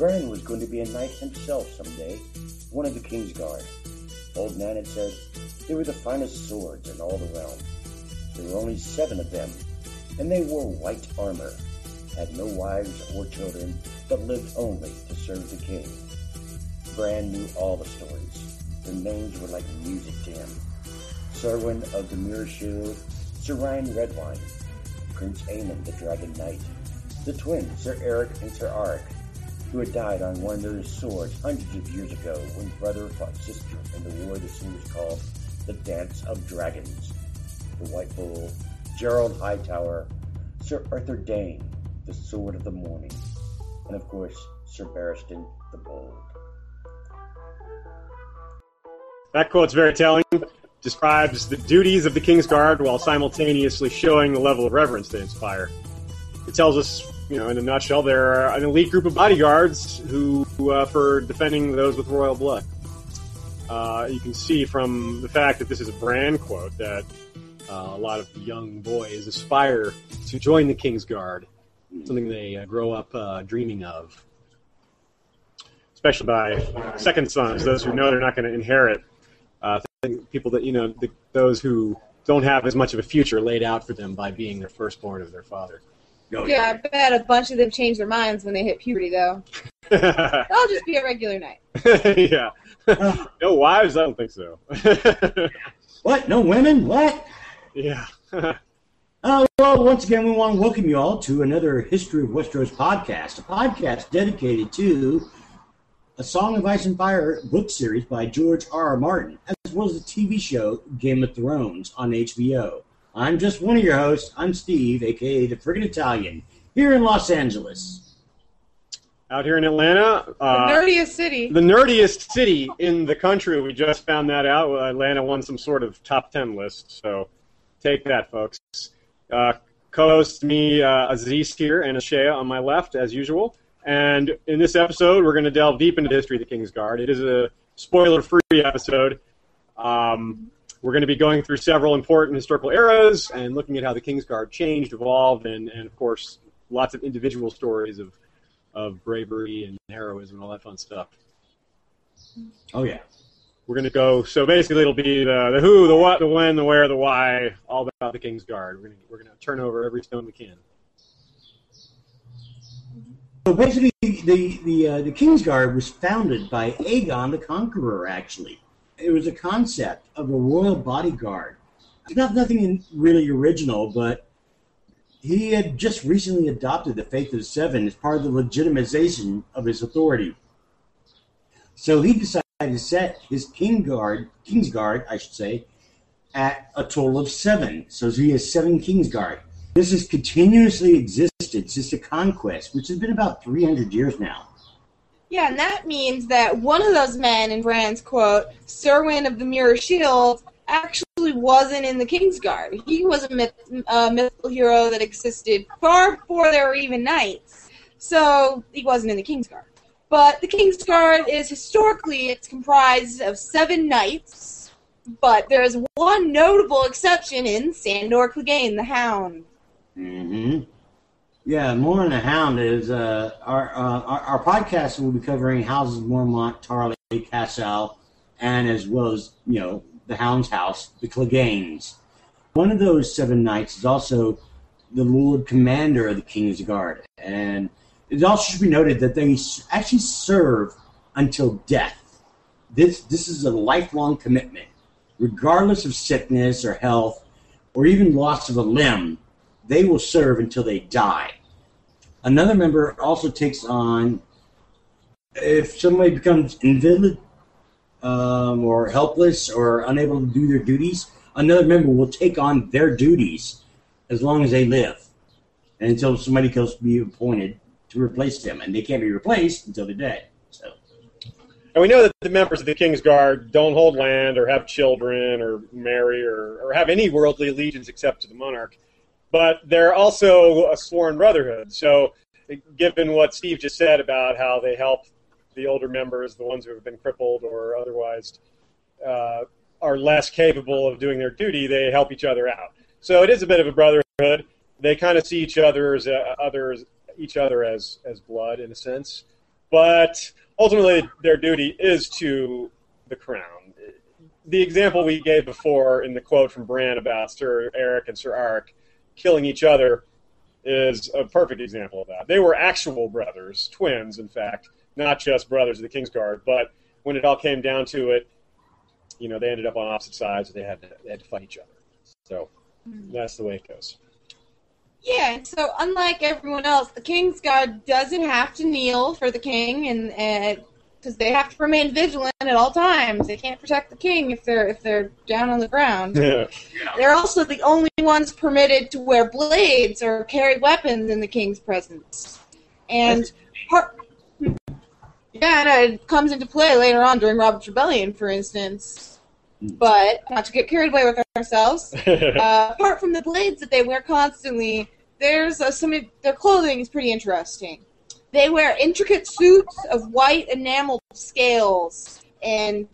Bran was going to be a knight himself someday, one of the King's Guard. Old Nan had said they were the finest swords in all the realm. There were only seven of them, and they wore white armor, had no wives or children, but lived only to serve the king. Bran knew all the stories. Their names were like music to him. Serwyn of the Mirror Shield, Sir Ryam Redwyne, Prince Aemon the Dragon Knight, the twins Sir Erryk and Sir Arryk, who had died on one of their swords hundreds of years ago when brother fought sister in the war the was called the Dance of Dragons. The White Bull, Gerold Hightower, Sir Arthur Dayne, the Sword of the Morning, and of course Sir Barristan the Bold. That quote's very telling. Describes the duties of the King's Guard while simultaneously showing the level of reverence they inspire. It tells us you know, in a nutshell, they're an elite group of bodyguards who, uh, for defending those with royal blood. Uh, you can see from the fact that this is a brand quote that uh, a lot of young boys aspire to join the King's Guard, something they uh, grow up uh, dreaming of. Especially by second sons, those who know they're not going to inherit. Uh, people that you know, the, those who don't have as much of a future laid out for them by being their firstborn of their father. Oh, yeah, I bet a bunch of them change their minds when they hit puberty, though. I'll just be a regular knight. yeah. no wives? I don't think so. what? No women? What? Yeah. uh, well, once again, we want to welcome you all to another History of Westeros podcast, a podcast dedicated to a Song of Ice and Fire book series by George R. R. Martin, as well as the TV show Game of Thrones on HBO. I'm just one of your hosts. I'm Steve, aka the friggin' Italian, here in Los Angeles. Out here in Atlanta, uh, the nerdiest city. The nerdiest city in the country. We just found that out. Atlanta won some sort of top ten list, so take that, folks. Uh, co-host me, uh, Aziz here, and Ashaya on my left, as usual. And in this episode, we're going to delve deep into the history of the King's Guard. It is a spoiler-free episode. Um, we're going to be going through several important historical eras and looking at how the King's Guard changed, evolved, and, and of course, lots of individual stories of, of bravery and heroism and all that fun stuff. Oh, yeah. We're going to go, so basically, it'll be the, the who, the what, the when, the where, the why, all about the King's Guard. We're going to, we're going to turn over every stone we can. So basically, the the uh, the King's Guard was founded by Aegon the Conqueror, actually it was a concept of a royal bodyguard. Not nothing really original, but he had just recently adopted the faith of the seven as part of the legitimization of his authority. So he decided to set his king guard, king's guard, I should say, at a total of seven. So he has seven king's guard. This has continuously existed since the conquest, which has been about 300 years now. Yeah, and that means that one of those men in Bran's quote, Serwyn of the Mirror Shield, actually wasn't in the Kingsguard. He was a myth, uh, mythical hero that existed far before there were even knights. So he wasn't in the Kingsguard. But the Kingsguard is historically it's comprised of seven knights, but there's one notable exception in Sandor Clegane, the Hound. Mm-hmm. Yeah, More on the Hound is uh, our, uh, our, our podcast will be covering houses of Mormont, Tarley, Cassel, and as well as you know the Hound's house, the Cleganes. One of those seven knights is also the Lord Commander of the King's Guard, and it also should be noted that they actually serve until death. This this is a lifelong commitment, regardless of sickness or health, or even loss of a limb. They will serve until they die. Another member also takes on if somebody becomes invalid, um, or helpless or unable to do their duties, another member will take on their duties as long as they live, and until somebody else be appointed to replace them, and they can't be replaced until they're dead. So, And we know that the members of the King's Guard don't hold land or have children or marry or, or have any worldly allegiance except to the monarch. But they're also a sworn brotherhood. So, given what Steve just said about how they help the older members, the ones who have been crippled or otherwise uh, are less capable of doing their duty, they help each other out. So it is a bit of a brotherhood. They kind of see each other as uh, others, each other as as blood in a sense, but ultimately their duty is to the crown. The example we gave before in the quote from Bran about Sir Erryk and Sir Arryk killing each other is a perfect example of that. They were actual brothers, twins, in fact, not just brothers of the Kingsguard. But when it all came down to it, you know, they ended up on opposite sides. They had to, they had to fight each other. So mm-hmm. that's the way it goes. Yeah, so unlike everyone else, the King's Guard doesn't have to kneel for the king, and because they have to remain vigilant at all times. They can't protect the king if they're if they're down on the ground. Yeah. They're also the only ones permitted to wear blades or carry weapons in the king's presence. And part, yeah, it comes into play later on during Robert's Rebellion, for instance. But not to get carried away with ourselves. Uh, apart from the blades that they wear constantly, there's uh, some their clothing is pretty interesting. They wear intricate suits of white enameled scales, and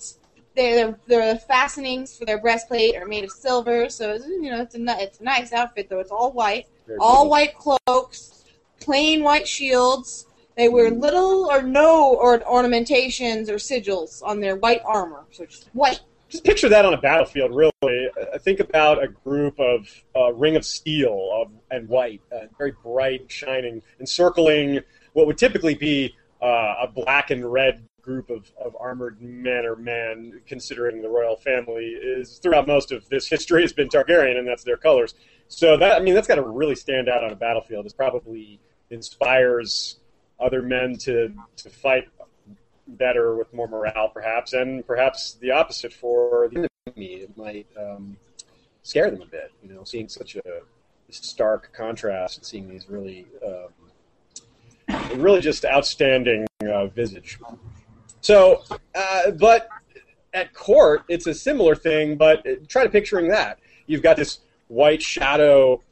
their their fastenings for their breastplate are made of silver. So it's, you know it's a it's a nice outfit though. It's all white, Very all cool. white cloaks, plain white shields. They wear little or no or ornamentations or sigils on their white armor, so just white. just picture that on a battlefield. Really, I think about a group of uh, ring of steel of, and white, uh, very bright, shining, encircling what would typically be uh, a black and red group of, of armored men or man, considering the royal family is throughout most of this history has been Targaryen, and that's their colors. So that I mean, that's got to really stand out on a battlefield. It probably inspires other men to to fight better with more morale, perhaps, and perhaps the opposite for the enemy. It might um, scare them a bit, you know, seeing such a stark contrast and seeing these really, um, really just outstanding uh, visage. So, uh, but at court, it's a similar thing, but try to picturing that. You've got this white shadow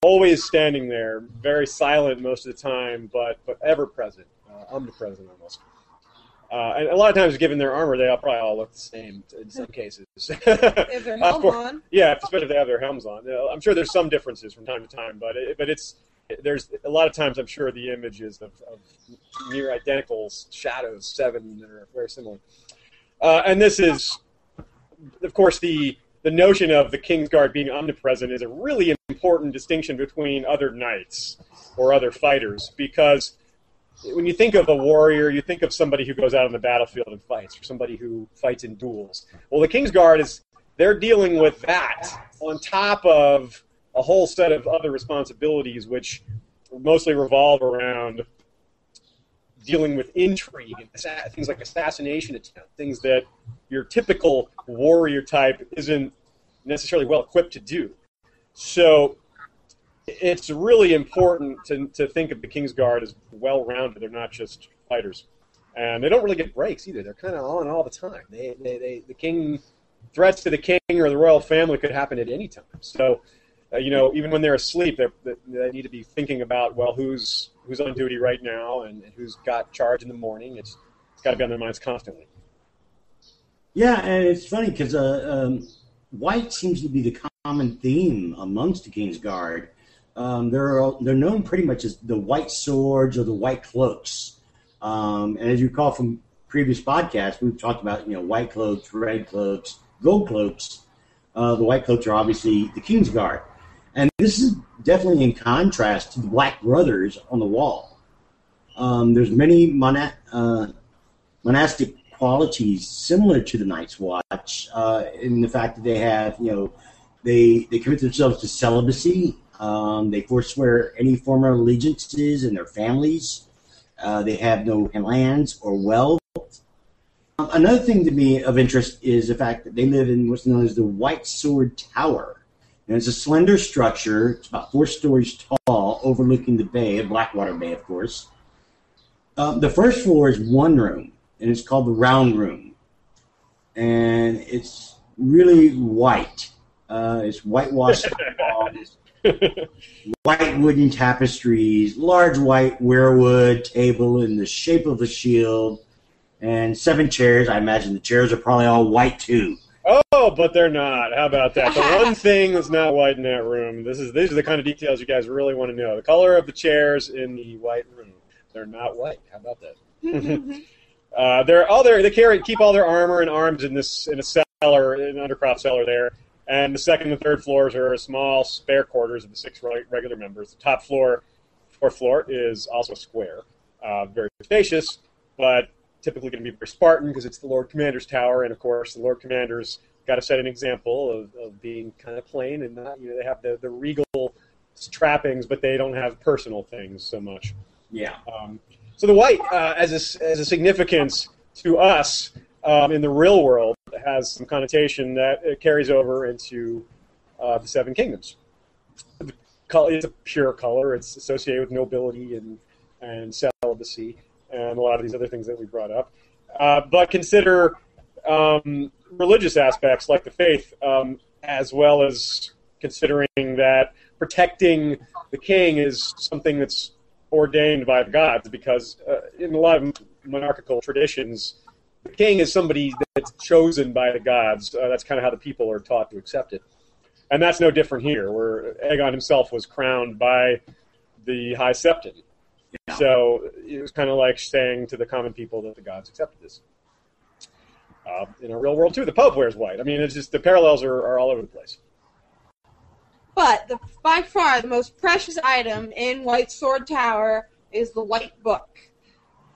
always standing there, very silent most of the time, but, but ever present, uh, omnipresent almost. Uh, and a lot of times, given their armor, they all probably all look the same in some cases. If their helm on. Yeah, especially if they have their helms on. I'm sure there's some differences from time to time, but it, but it's there's a lot of times I'm sure the images of, of near identical shadows, seven that are very similar. Uh, and this is, of course, the the notion of the King's Guard being omnipresent is a really important distinction between other knights or other fighters because when you think of a warrior, you think of somebody who goes out on the battlefield and fights, or somebody who fights in duels. Well, the King's Guard is they're dealing with that on top of a whole set of other responsibilities, which mostly revolve around dealing with intrigue and things like assassination attempt, things that your typical warrior type isn't necessarily well equipped to do. So it's really important to, to think of the King's Guard as well rounded. They're not just fighters. And they don't really get breaks either. They're kind of on all the time. They, they, they, the king threats to the king or the royal family could happen at any time. So, uh, you know, even when they're asleep, they're, they need to be thinking about well, who's who's on duty right now and, and who's got charge in the morning. It's it's got to be on their minds constantly. Yeah, and it's funny because uh, um, white seems to be the common theme amongst the King's Guard. Um, they're they're known pretty much as the white swords or the white cloaks. Um, and as you recall from previous podcasts, we've talked about you know white cloaks, red cloaks, gold cloaks. Uh, the white cloaks are obviously the King's Guard, and this is definitely in contrast to the Black Brothers on the wall. Um, there's many mona- uh, monastic qualities similar to the Night's Watch uh, in the fact that they have, you know, they they commit themselves to celibacy. Um, they forswear any former allegiances in their families. Uh, they have no lands or wealth. another thing to me of interest is the fact that they live in what's known as the White Sword Tower. And it's a slender structure. It's about four stories tall, overlooking the bay, Blackwater Bay, of course. Um, the first floor is one room, and it's called the Round Room. And it's really white. Uh, it's whitewashed walls, white wooden tapestries, large white weirwood table in the shape of a shield, and seven chairs. I imagine the chairs are probably all white too. Oh, but they're not. How about that? The one thing that's not white in that room. This is these are the kind of details you guys really want to know. The color of the chairs in the white room. They're not white. How about that? uh, they're all there. They carry keep all their armor and arms in this in a cellar, in an undercroft cellar there. And the second and third floors are small spare quarters of the six regular members. The top floor, fourth floor, is also square, uh, very spacious, but typically going to be very Spartan because it's the Lord Commander's tower, and of course the Lord Commander's got to set an example of, of being kind of plain and not you know they have the, the regal trappings, but they don't have personal things so much. Yeah. Um, so the white uh, as a, as a significance to us um, in the real world has some connotation that it carries over into uh, the Seven Kingdoms. It's a pure color. It's associated with nobility and and celibacy and a lot of these other things that we brought up. Uh, but consider um, religious aspects like the faith, um, as well as considering that protecting the king is something that's ordained by the gods, because uh, in a lot of monarchical traditions, the king is somebody that's chosen by the gods. Uh, that's kind of how the people are taught to accept it. And that's no different here, where Aegon himself was crowned by the High Septon. Yeah. So it was kind of like saying to the common people that the gods accepted this. Uh, in a real world too, the Pope wears white. I mean, it's just the parallels are, are all over the place. But the, by far the most precious item in White Sword Tower is the White Book.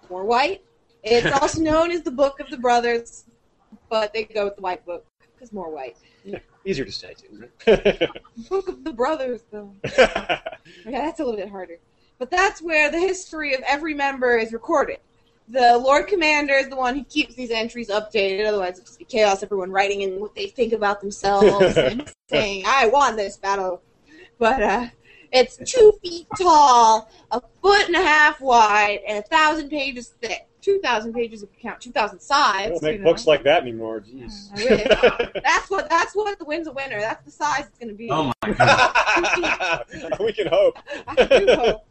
More white. It's also known as the Book of the Brothers, but they go with the White Book because more white. Yeah, easier to say too. Book of the Brothers, though. yeah, that's a little bit harder. But that's where the history of every member is recorded. The Lord Commander is the one who keeps these entries updated, otherwise it'd just be chaos, everyone writing in what they think about themselves and saying, I won this battle. But uh, it's two feet tall, a foot and a half wide, and a thousand pages thick. 2,000 pages if you count 2,000 sides. They don't make you books know. like that anymore. Jeez. that's what that's what the win's a winner. That's the size it's going to be. Oh my god. we can hope. I do hope.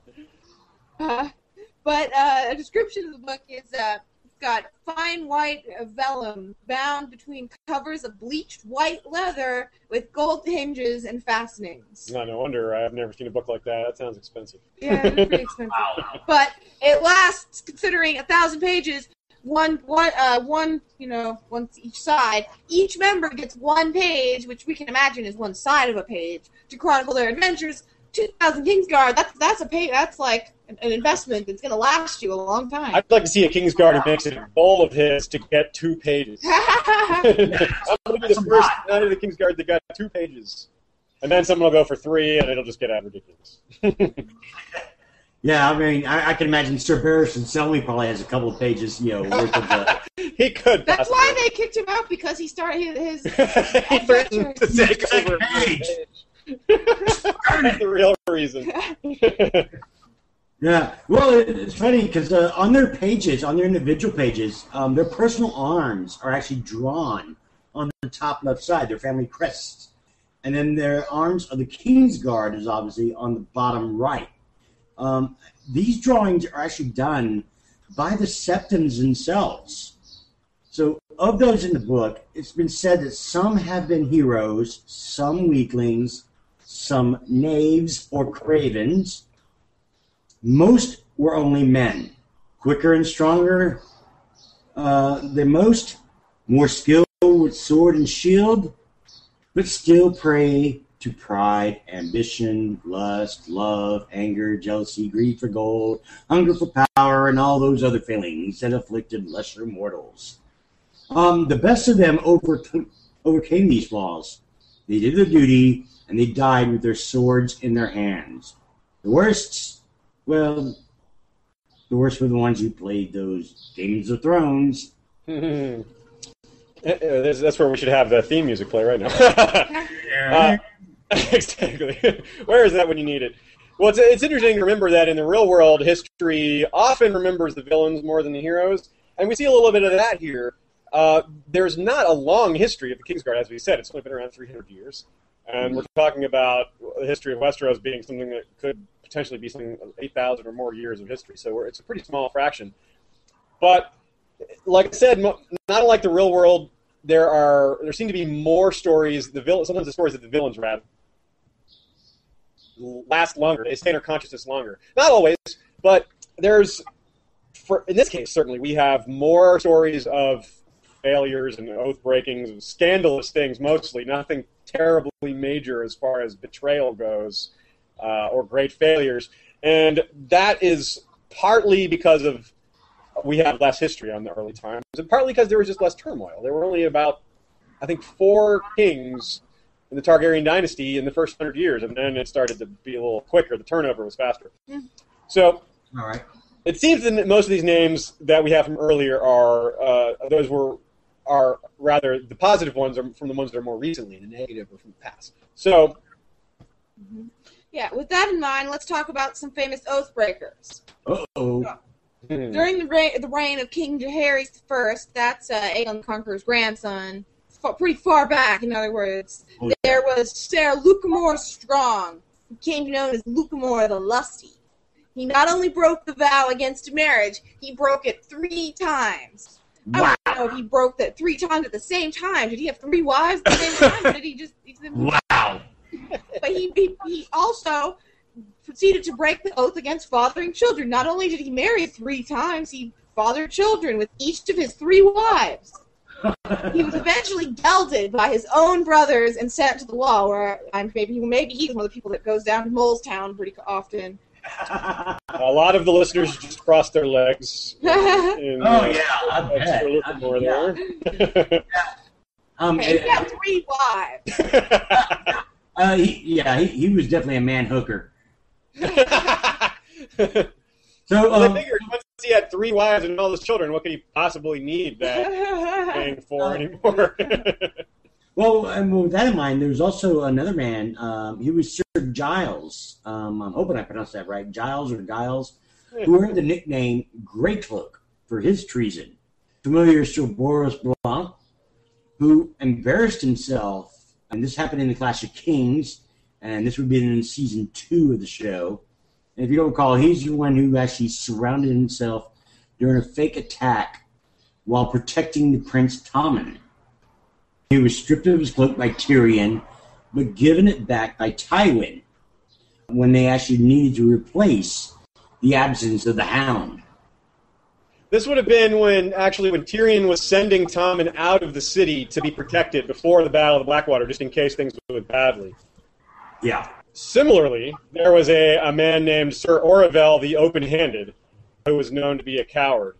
Uh, but uh, a description of the book is uh, it's got fine white vellum bound between covers of bleached white leather with gold hinges and fastenings. No, no wonder I've never seen a book like that. That sounds expensive. Yeah, it's pretty expensive. But it lasts, considering a thousand pages, one, one, uh, one, you know, one to each side. Each member gets one page, which we can imagine is one side of a page, to chronicle their adventures. Two thousand Kingsguard. That's that's a page. That's like an, an investment that's going to last you a long time. I'd like to see a Kingsguard who makes it a goal of his to get two pages. I'm going to be the first knight of the Kingsguard that got two pages. And then someone will go for three, and it'll just get out ridiculous. Yeah, I mean, I, I can imagine Sir Barristan Selmy probably has a couple of pages, you know, worth of uh, he could. That's possibly. why they kicked him out because he started his. his he threatened to take over. Page. That's the real reason. Yeah, well, it's funny because uh, on their pages, on their individual pages, um, their personal arms are actually drawn on the top left side, their family crests, and then their arms of the King's Guard is obviously on the bottom right. Um, these drawings are actually done by the Septons themselves. So, of those in the book, it's been said that some have been heroes, some weaklings, some knaves or cravens. Most were only men, quicker and stronger uh, than most, more skilled with sword and shield, but still prey to pride, ambition, lust, love, anger, jealousy, greed for gold, hunger for power, and all those other feelings that afflicted lesser mortals. Um, the best of them over, overcame these flaws. They did their duty, and they died with their swords in their hands. The worst, well, the worst were the ones who played those Games of Thrones. Uh, That's that's where we should have the theme music play right now. Uh, exactly. Where is that when you need it? Well, it's, it's interesting to remember that in the real world, history often remembers the villains more than the heroes, and we see a little bit of that here. Uh, there's not a long history of the Kingsguard, as we said. It's only been around 300 years, and we're talking about the history of Westeros being something that could potentially be something 8,000 or more years of history. So it's a pretty small fraction. But like I said, not unlike the real world, there are there seem to be more stories. The villain, sometimes the stories that the villains rather last longer. They stay in our consciousness longer. Not always, but there's, for in this case, certainly we have more stories of failures and oath breakings and scandalous things. Mostly, nothing terribly major as far as betrayal goes, uh, or great failures, and that is partly because of we have less history on the early times, and partly because there was just less turmoil. There were only about, I think, four kings in the Targaryen dynasty in the first hundred years, and then it started to be a little quicker. The turnover was faster. So All right. it seems that most of these names that we have from earlier are uh, those were are rather the positive ones are from the ones that are more recently, and the negative are from the past. So Yeah, with that in mind, let's talk about some famous oath breakers. Hmm, During the reign, the reign of King Jaehaerys I, that's uh, Aegon the Conqueror's grandson, fa- pretty far back, in other words, Oh, yeah. there was Sir Lucamore Strong, who came to be known as Lucamore the Lusty. He not only broke the vow against marriage, he broke it three times. I don't know if he broke that three times at the same time. Did he have three wives at the same time? Or did he just? Wow. But he, he he also proceeded to break the oath against fathering children. Not only did he marry three times, he fathered children with each of his three wives. He was eventually gelded by his own brothers and sent to the wall. Where I'm maybe maybe he's one of the people that goes down to Molestown pretty often. a lot of the listeners just crossed their legs. In, Oh, uh, yeah, I of bet. Sir Lucamore Yeah. there. Um, Okay, he had three wives. uh, he, yeah, he, he was definitely a man hooker. So, I um, figured once he had three wives and all those children, what could he possibly need that thing for anymore? well, and with that in mind, there's also another man. Um, he was Sir Giles. Um, I'm hoping I pronounced that right. Giles or Giles, who earned the nickname Greycloak for his treason. Familiar Sir Boros Blount, who embarrassed himself, and this happened in the Clash of Kings, and this would be in season two of the show. And if you don't recall, he's the one who actually surrounded himself during a fake attack while protecting the Prince Tommen. He was stripped of his cloak by Tyrion, but given it back by Tywin when they actually needed to replace the absence of the Hound. This would have been when actually when Tyrion was sending Tommen out of the city to be protected before the Battle of the Blackwater, just in case things went badly. Yeah. Similarly, there was a, a man named Sir Oravel the Open-Handed, who was known to be a coward.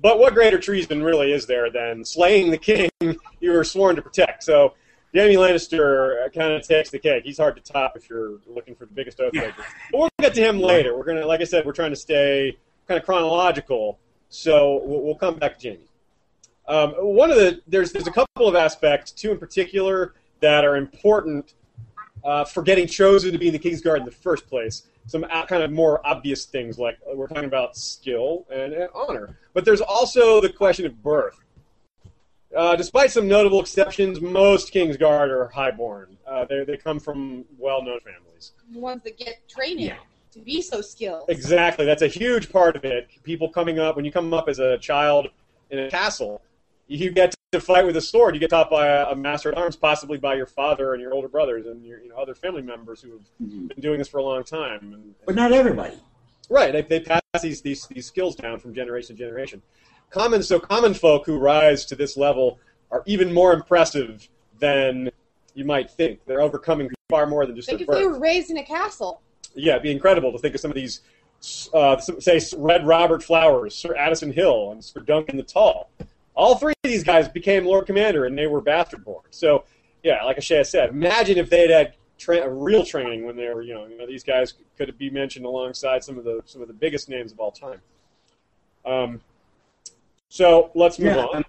But what greater treason really is there than slaying the king you were sworn to protect? So, Jaime Lannister kind of takes the cake. He's hard to top if you're looking for the biggest oath breaker. But we'll get to him later. We're gonna, like I said, we're trying to stay kind of chronological. So we'll, we'll come back to Jaime. Um, one of the there's there's a couple of aspects, two in particular, that are important uh, for getting chosen to be in the Kingsguard in the first place. Some uh, kind of more obvious things like uh, we're talking about skill and, and honor, but there's also the question of birth. Uh, despite some notable exceptions, most Kingsguard are highborn. Uh, they they come from well-known families. the ones that get training Yeah. To be so skilled. Exactly, that's a huge part of it. People coming up when you come up as a child in a castle, you get to fight with a sword. You get taught by a, a master at arms, possibly by your father and your older brothers and your you know other family members who have mm-hmm. been doing this for a long time. And, But not everybody. right, they, they pass these, these these skills down from generation to generation. Common so common folk who rise to this level are even more impressive than you might think. They're overcoming far more than just Like their if birth they were raised in a castle. Yeah, it'd be incredible to think of some of these, uh, say, Red Robert Flowers, Sir Addison Hill, and Sir Duncan the Tall. All three of these guys became Lord Commander, and they were bastard born. So, yeah, like Ashaya said, imagine if they'd had tra- real training when they were young. You know, these guys could be mentioned alongside some of the some of the biggest names of all time. Um, so let's move Yeah. on.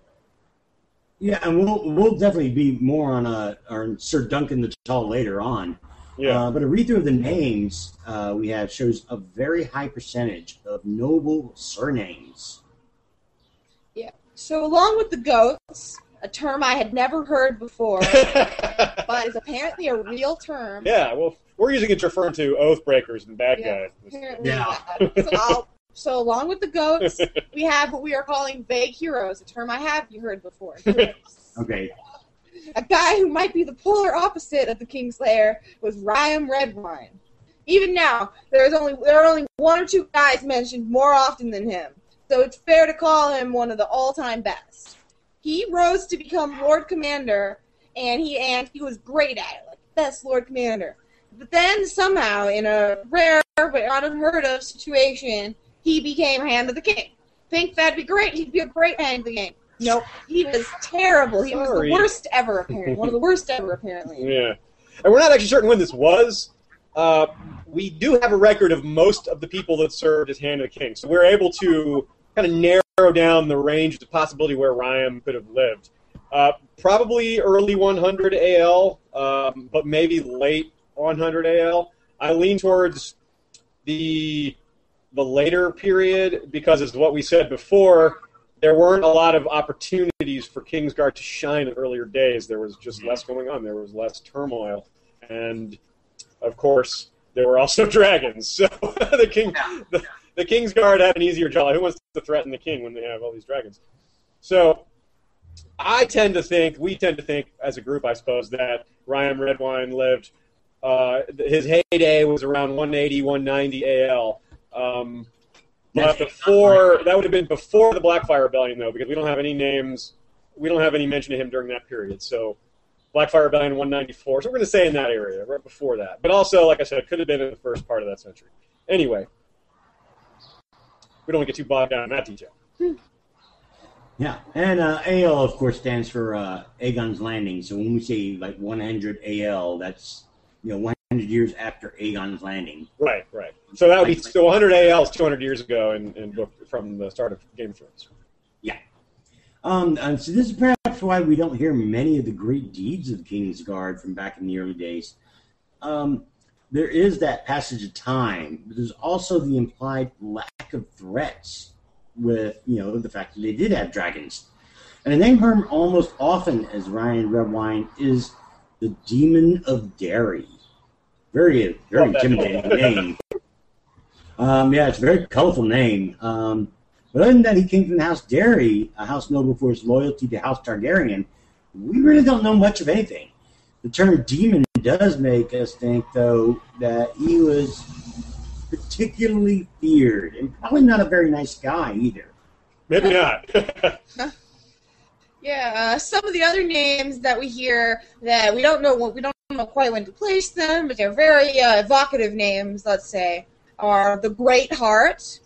Yeah, and we'll we'll definitely be more on uh, on Sir Duncan the Tall later on. Yeah. Uh, but a read through of the names uh, we have shows a very high percentage of noble surnames. Yeah. So, along with the goats, a term I had never heard before, but is apparently a real term. yeah, well, we're using it to refer to oath breakers and bad Yeah, guys. Yeah. So, so along with the goats, we have what we are calling vague heroes, a term I have you heard before. Heroes. Okay. A guy who might be the polar opposite of the Kingslayer was Ryam Redwyne. Even now, there's only there are only one or two guys mentioned more often than him, so it's fair to call him one of the all-time best. He rose to become Lord Commander, and he and he was great at it, like best Lord Commander. But then somehow, in a rare but unheard of situation, he became Hand of the King. Think that'd be great? He'd be a great Hand of the King. Nope, he was terrible. He was Sorry. the worst ever, apparently. One of the worst ever, apparently. Yeah. And we're not actually certain when this was. Uh, we do have a record of most of the people that served as Hand of the King. So we're able to kind of narrow down the range of the possibility where Ryam could have lived. Uh, probably early 100 AL, um, but maybe late 100 AL. I lean towards the the later period because, as what we said before, there weren't a lot of opportunities for Kingsguard to shine in earlier days. There was just less going on. There was less turmoil, and of course, there were also dragons. So the king, the, the Kingsguard had an easier job. Who wants to threaten the king when they have all these dragons? So I tend to think, we tend to think, as a group, I suppose, that Ryan Redwyne lived. Uh, his heyday was around 180, 190 AL. Um, but before that would have been before the Blackfire Rebellion, though, because we don't have any names, we don't have any mention of him during that period. So Blackfire Rebellion 194. So we're going to say in that area, right before that. But also, like I said, it could have been in the first part of that century. Anyway, we don't want to get too bogged down in that detail. Yeah, and uh, AL of course stands for uh, Aegon's Landing. So when we say like 100 AL, that's you know 100 years after Aegon's Landing. Right, right. So that would be so 100 AL is 200 years ago in, in book from the start of Game of Thrones. Yeah. Um, and so this is perhaps why we don't hear many of the great deeds of the King's Guard from back in the early days. Um, there is that passage of time, but there's also the implied lack of threats with, you know, the fact that they did have dragons. And a name heard almost often as Ryan Redwyne is the Demon of Darry. Very, very intimidating name. name. Um, yeah, it's a very colorful name. Um, but other than that, he came from the House Darry, a house noble for his loyalty to House Targaryen. We really don't know much of anything. The term demon does make us think, though, that he was particularly feared and probably not a very nice guy either. Maybe not. Yeah, uh, some of the other names that we hear that we don't know what we don't know quite when to place them, but they're very uh, evocative names. Let's say are the Great Heart.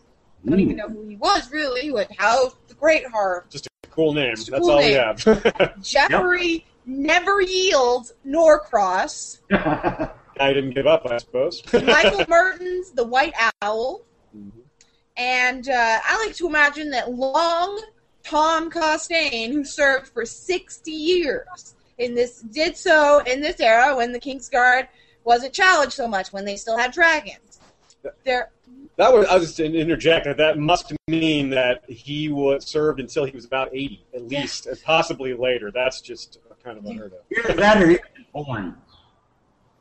I don't even know who he was really. But how the Great Heart? Just a cool name. A That's cool all name. we have. Jeffrey never yields nor cross. Mm. I didn't give up, I suppose. Michael Mertyns, the White Owl, Mhm. and uh, I like to imagine that long Tom Costayne, who served for 60 years in this, did so in this era when the Kingsguard wasn't challenged so much, when they still had dragons. There, That was I was just to interject that that must mean that he was served until he was about eighty, at least, and possibly later. That's just kind of unheard of. Either that or he was born.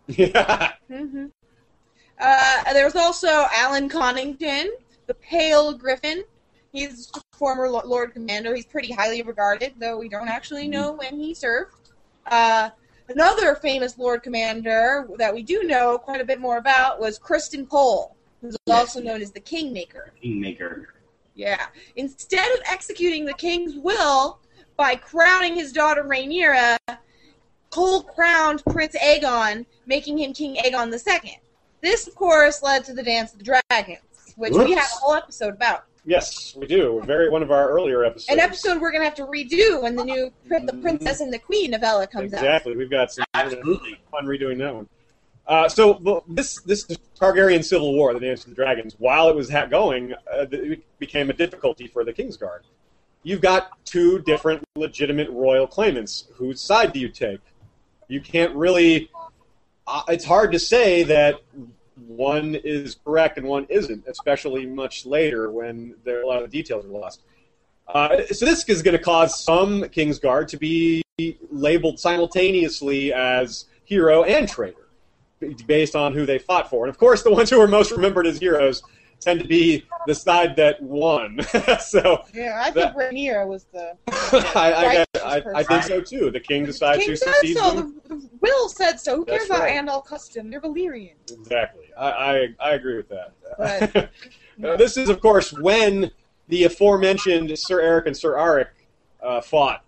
Yeah. hmm Uh, there was also Alyn Connington, the Pale Griffin. He's a former Lord Commander. He's pretty highly regarded, though we don't actually know when he served. Uh, another famous Lord Commander that we do know quite a bit more about was Criston Cole, who's also known as the Kingmaker. Kingmaker. Yeah. Instead of executing the king's will by crowning his daughter Rhaenyra, Cole crowned Prince Aegon, making him King Aegon II. This, of course, led to the Dance of the Dragons, which we Whoops. have a whole episode about. Yes, we do. Very one of our earlier episodes. An episode we're going to have to redo when the new The Princess and the Queen novella comes out. Exactly. We've got some Absolutely. fun redoing that one. Uh, so the- this this Targaryen civil war, the Dance of the Dragons, while it was ha- going, uh, it became a difficulty for the Kingsguard. you've got two different legitimate royal claimants. Whose side do you take? You can't really. Uh, it's hard to say that one is correct and one isn't, especially much later when there a lot of the details are lost. Uh, so this is going to cause some Kingsguard to be labeled simultaneously as hero and traitor, based on who they fought for. And of course, the ones who are most remembered as heroes tend to be the side that won. so Yeah, I think Rhaenyra was the. I, I, I, I think so too. The king decides King who succeeds so. him. The, the will said so. Who cares That's about right. Andal custom? They're Valyrian. Exactly. I, I, I agree with that. But- Uh, this is, of course, when the aforementioned Sir Erryk and Sir Arryk uh, fought.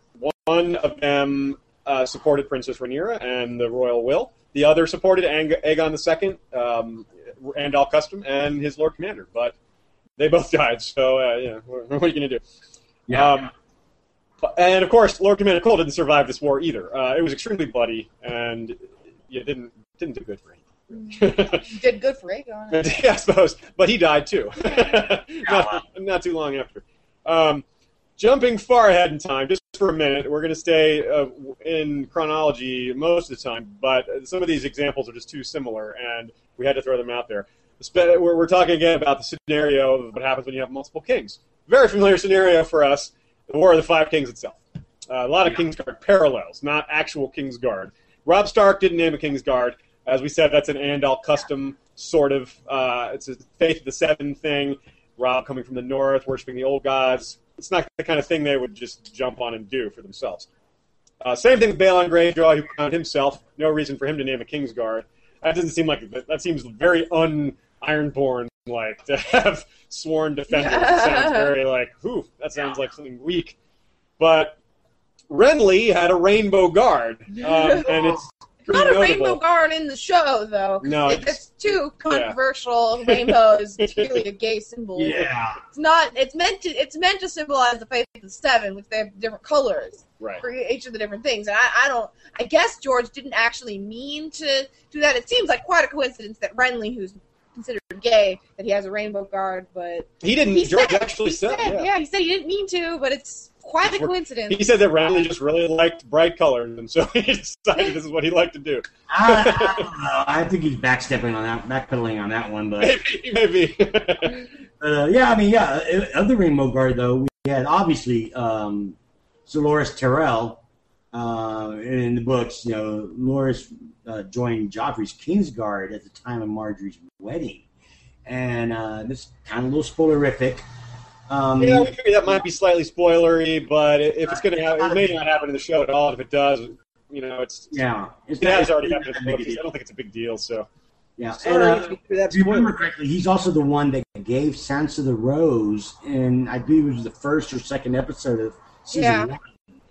One of them uh, supported Princess Rhaenyra and the royal will. The other supported Ang- Aegon II, um, Andal Custom, and his Lord Commander. But they both died, so uh, yeah, what, what are you going to do? Yeah. Um, and of course, Lord Commander Cole didn't survive this war either. Uh, it was extremely bloody, and it didn't didn't do good for him. You did good for Aegon. yeah, I suppose, but he died too. not, not too long after. Um, jumping far ahead in time, just for a minute, we're going to stay uh, in chronology most of the time, but some of these examples are just too similar, and we had to throw them out there. We're, we're talking again about the scenario of what happens when you have multiple kings. Very familiar scenario for us, the War of the Five Kings itself. Uh, a lot of Kingsguard parallels, not actual Kingsguard. Robb Stark didn't name a Kingsguard. As we said, that's an Andal custom, sort of. Uh, it's a Faith of the Seven thing. Robb coming from the north, worshiping the old gods. It's not the kind of thing they would just jump on and do for themselves. Uh, same thing with Balon Greyjoy, who found himself. No reason for him to name a Kingsguard. That doesn't seem like that seems very un Ironborn like to have sworn defenders. It sounds very like, whew, that sounds like something weak. But Renly had a Rainbow Guard, um, and it's pretty Not a rainbow guard in the show, though. No, it's- it's too controversial. Rainbow is clearly a gay symbol. Yeah. It's not. It's meant to. It's meant to symbolize the faith of the seven, which they have different colors Right. for each of the different things. And I, I don't. I guess George didn't actually mean to do that. It seems like quite a coincidence that Renly, who's considered gay, that he has a rainbow guard, but He didn't. he George said, actually he said, said, yeah. he said he didn't mean to, but it's quite a coincidence. He said that Renly just really liked bright colors, and so he decided this is what he liked to do. I, I don't know. I think he's backstepping on that, backpedaling on that one. But Maybe, maybe. uh, yeah, I mean, yeah. uh, Of the Rainbow Guard, though, we had obviously um, Sir Loras Tyrell. Uh, in the books, you know, Loras uh, joined Joffrey's Kingsguard at the time of Margaery's wedding, and uh, this kind of a little spoilerific. Um, yeah, we that might be slightly spoilery, but if it's going to happen, it may not happen in the show at all. If it does, you know, it's yeah, it's it has already happened in the big books. I don't think it's a big deal. So Yeah, sorry and, uh, If you remember correctly, he's also the one that gave Sansa the Rose, and I believe it was the first or second episode of season Yeah. one.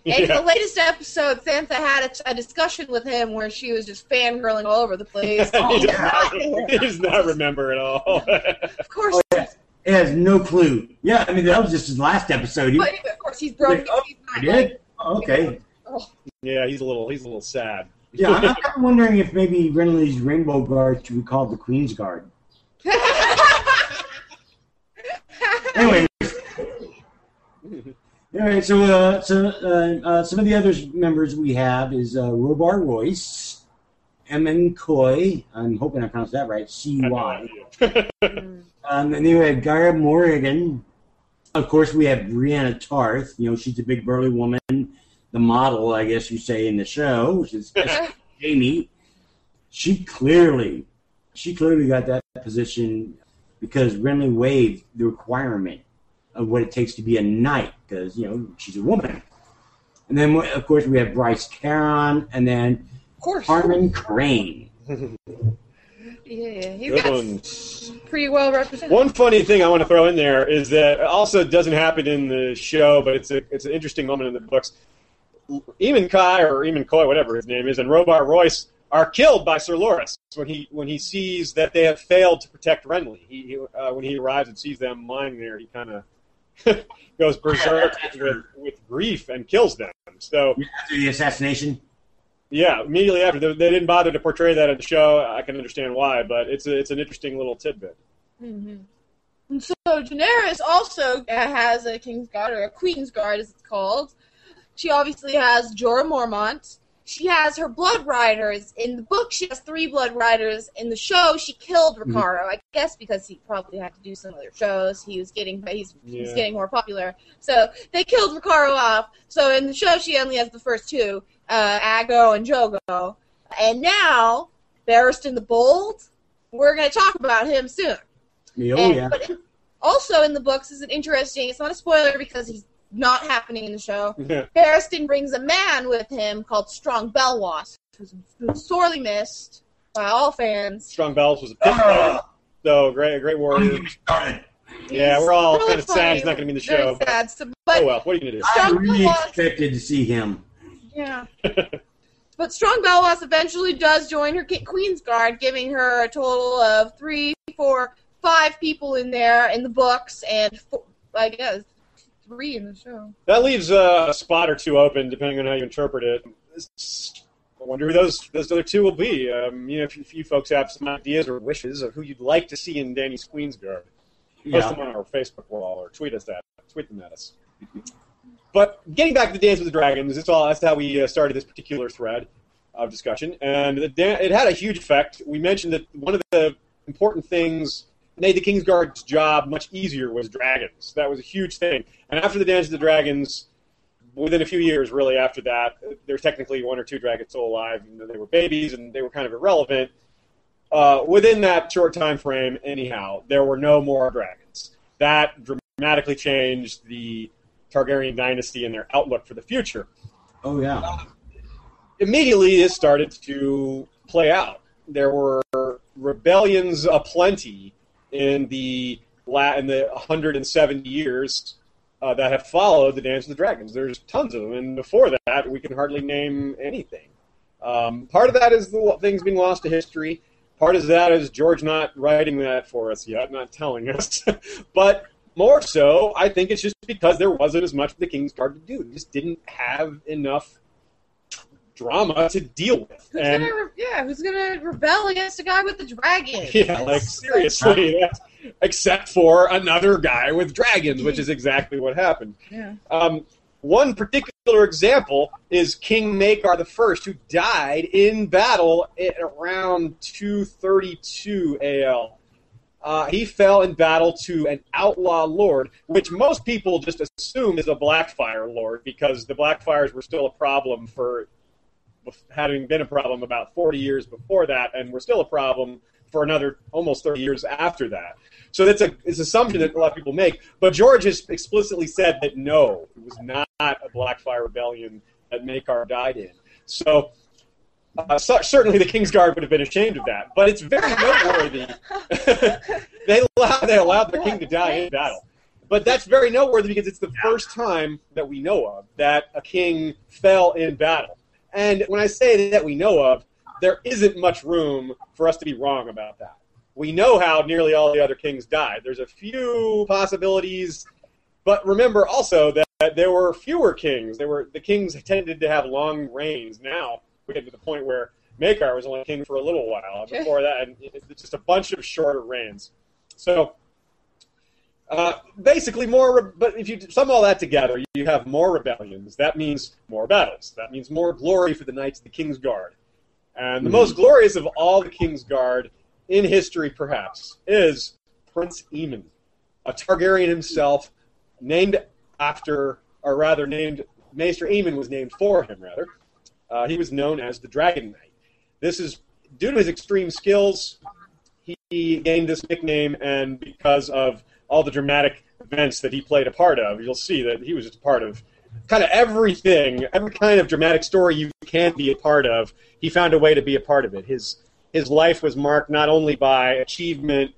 And in Yeah. the latest episode, Sansa had a, a discussion with him where she was just fangirling all over the place. he, does not, he does not remember at all. of course, Oh, yeah. He has no clue. Yeah, I mean that was just his last episode. He, but of course he's broken. Like, oh, he's I not did. Oh, okay. yeah, he's a little he's a little sad. Yeah, I'm, I'm wondering if maybe Renly's Rainbow Guard should be called the Queen's Guard. like- Anyway. All right, so uh, so uh, uh, some of the other members we have is uh, Robar Royce, Emin Coy. I'm hoping I pronounced that right. C I have no Y. idea. Um, and then we have Gaia Morrigen. Of course, we have Brienne Tarth. You know, she's a big burly woman, the model, I guess you say, in the show, which is Jamie. She clearly, she clearly got that position because Renly waived the requirement of what it takes to be a knight, because you know she's a woman. And then, of course, we have Bryce Caron, and then of course. Harmon Crane. Yeah, he's Good got ones. pretty well represented. One funny thing I want to throw in there is that it also doesn't happen in the show, but it's a it's an interesting moment in the books. Eamon Kai or Eamon Coy, whatever his name is, and Robar Royce are killed by Sir Loras when he when he sees that they have failed to protect Renly. He, he uh, when he arrives and sees them lying there, he kind of goes berserk with, with grief and kills them. So After the assassination, yeah, immediately after they, they didn't bother to portray that in the show. I can understand why, but it's a, it's an interesting little tidbit. hmm And so Daenerys also has a King's Guard, or a Queen's Guard as it's called. She obviously has Jorah Mormont. She has her Blood Riders. In the book, she has three Blood Riders. In the show, she killed Mm-hmm. I guess because he probably had to do some other shows. He was getting he's, he's getting more popular. So they killed Rakharo off. So in the show, she only has the first two, uh, Aggo and Jhogo. And now, Barristan the Bold, we're going to talk about him soon. Oh And- yeah. But also in the books is an interesting. It's not a spoiler because he's not happening in the show. Yeah. Barristan brings a man with him called Strong Belwas, who's, who's sorely missed by all fans. Strong Belwas a pit fighter, though great, great warrior. Yeah, we're all Really kind of sad he's not going to be in the very show. but- sad. So, but oh well, what are you going to do? I Strong really Belwas- expected to see him. Yeah. but Strong Belwas eventually does join her Queen's Guard, giving her a total of three, four, five people in there in the books, and four, I guess three in the show. That leaves uh, a spot or two open, depending on how you interpret it. I wonder who those those other two will be. Um, you know, if, if you folks have some ideas or wishes of who you'd like to see in Dany's Queen's Guard, post Yeah. them on our Facebook wall or tweet us that. tweet them at us. But getting back to the Dance with the Dragons, it's all that's how we uh, started this particular thread of discussion, and it had a huge effect. We mentioned that one of the important things made the Kingsguard's job much easier was dragons. That was a huge thing. And after the Dance of the Dragons, within a few years, really after that, there's technically one or two dragons still alive, though they were babies and they were kind of irrelevant. Uh, within that short time frame, anyhow, there were no more dragons. That dramatically changed the Targaryen dynasty and their outlook for the future. Oh yeah. Immediately, this started to play out. There were rebellions aplenty in the la- in the 170 years uh, that have followed the Dance of the Dragons. There's tons of them, and before that, we can hardly name anything. Um, part of that is the things being lost to history. Part of that is George not writing that for us yet, not telling us. but more so, I think it's just because there wasn't as much for the King's Guard to do. They just didn't have enough drama to deal with. Who's And gonna, re- yeah, who's gonna rebel against a guy with a dragon? yeah, like seriously, that's- except for another guy with dragons, which is exactly what happened. Yeah. Um, one particular example is King Maekar the First, who died in battle at around 232 AL. Uh, he fell in battle to an outlaw lord, which most people just assume is a Blackfyre lord because the Blackfyres were still a problem for having been a problem about 40 years before that, and were still a problem for another almost 30 years after that. So that's a it's an assumption that a lot of people make. But George has explicitly said that no, it was not a Blackfyre rebellion that Maekar died in. So, uh, so certainly the King's Guard would have been ashamed of that. But it's very noteworthy. they allowed they allowed the king to die in battle. But that's very noteworthy because it's the first time that we know of that a king fell in battle. And when I say that we know of, there isn't much room for us to be wrong about that. We know how nearly all the other kings died. There's a few possibilities, but remember also that there were fewer kings. There were the kings tended to have long reigns. Now we get to the point where Maekar was only king for a little while. Before that, and it's just a bunch of shorter reigns. So uh, basically, more. Re- but if you sum all that together, you have more rebellions. That means more battles. That means more glory for the knights of the King's Guard. And the Mhm. most glorious of all the King's Guard in history, perhaps, is Prince Aemon, a Targaryen himself, named after, or rather, named Maester Aemon was named for him. Rather, uh, he was known as the Dragon Knight. This is due to his extreme skills. He gained this nickname, and because of all the dramatic events that he played a part of, you'll see that he was just a part of kind of everything, every kind of dramatic story you can be a part of. He found a way to be a part of it. His his life was marked not only by achievement,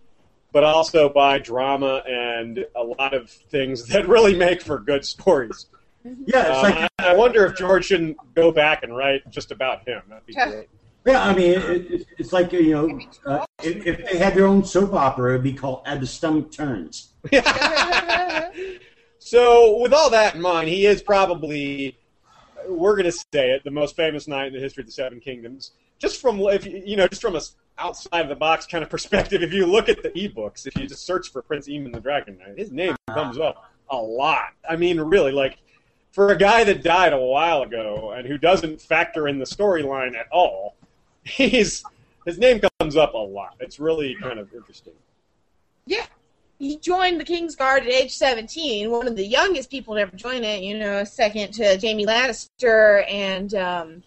but also by drama and a lot of things that really make for good stories. Yeah, it's Um, like I I wonder if George shouldn't go back and write just about him. That'd be great. yeah. I mean, it, it, it's like you know, uh, if, if they had their own soap opera, it'd be called "As the Stomach Turns." so, with all that in mind, he is probably, we're going to say it, the most famous knight in the history of the Seven Kingdoms. Just from, if you you know, just from a s outside of the box kind of perspective, if you look at the ebooks, if you just search for Prince Aemon the Dragon Knight, his name comes up a lot. I mean, really, like for a guy that died a while ago and who doesn't factor in the storyline at all, he's his name comes up a lot. It's really kind of interesting. Yeah. He joined the King's Guard at age 17, one of the youngest people to ever join it, you know, second to Jaime Lannister and, um,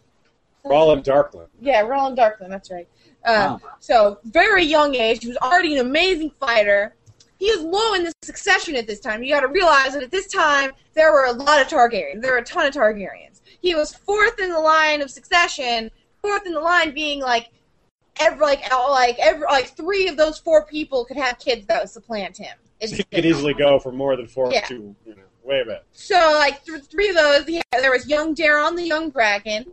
Roland Darklyn. yeah, Roland Darklyn, that's right. Uh, So, very young age. He was already an amazing fighter. He was low in the succession at this time. You got to realize that at this time, there were a lot of Targaryens. There were a ton of Targaryens. He was fourth in the line of succession, fourth in the line being like every like like every like three of those four people could have kids that would supplant him. So he could easily go for more than four Yeah. to you know, way back. So, like, th- three of those, he there was young Daeron the Young Dragon,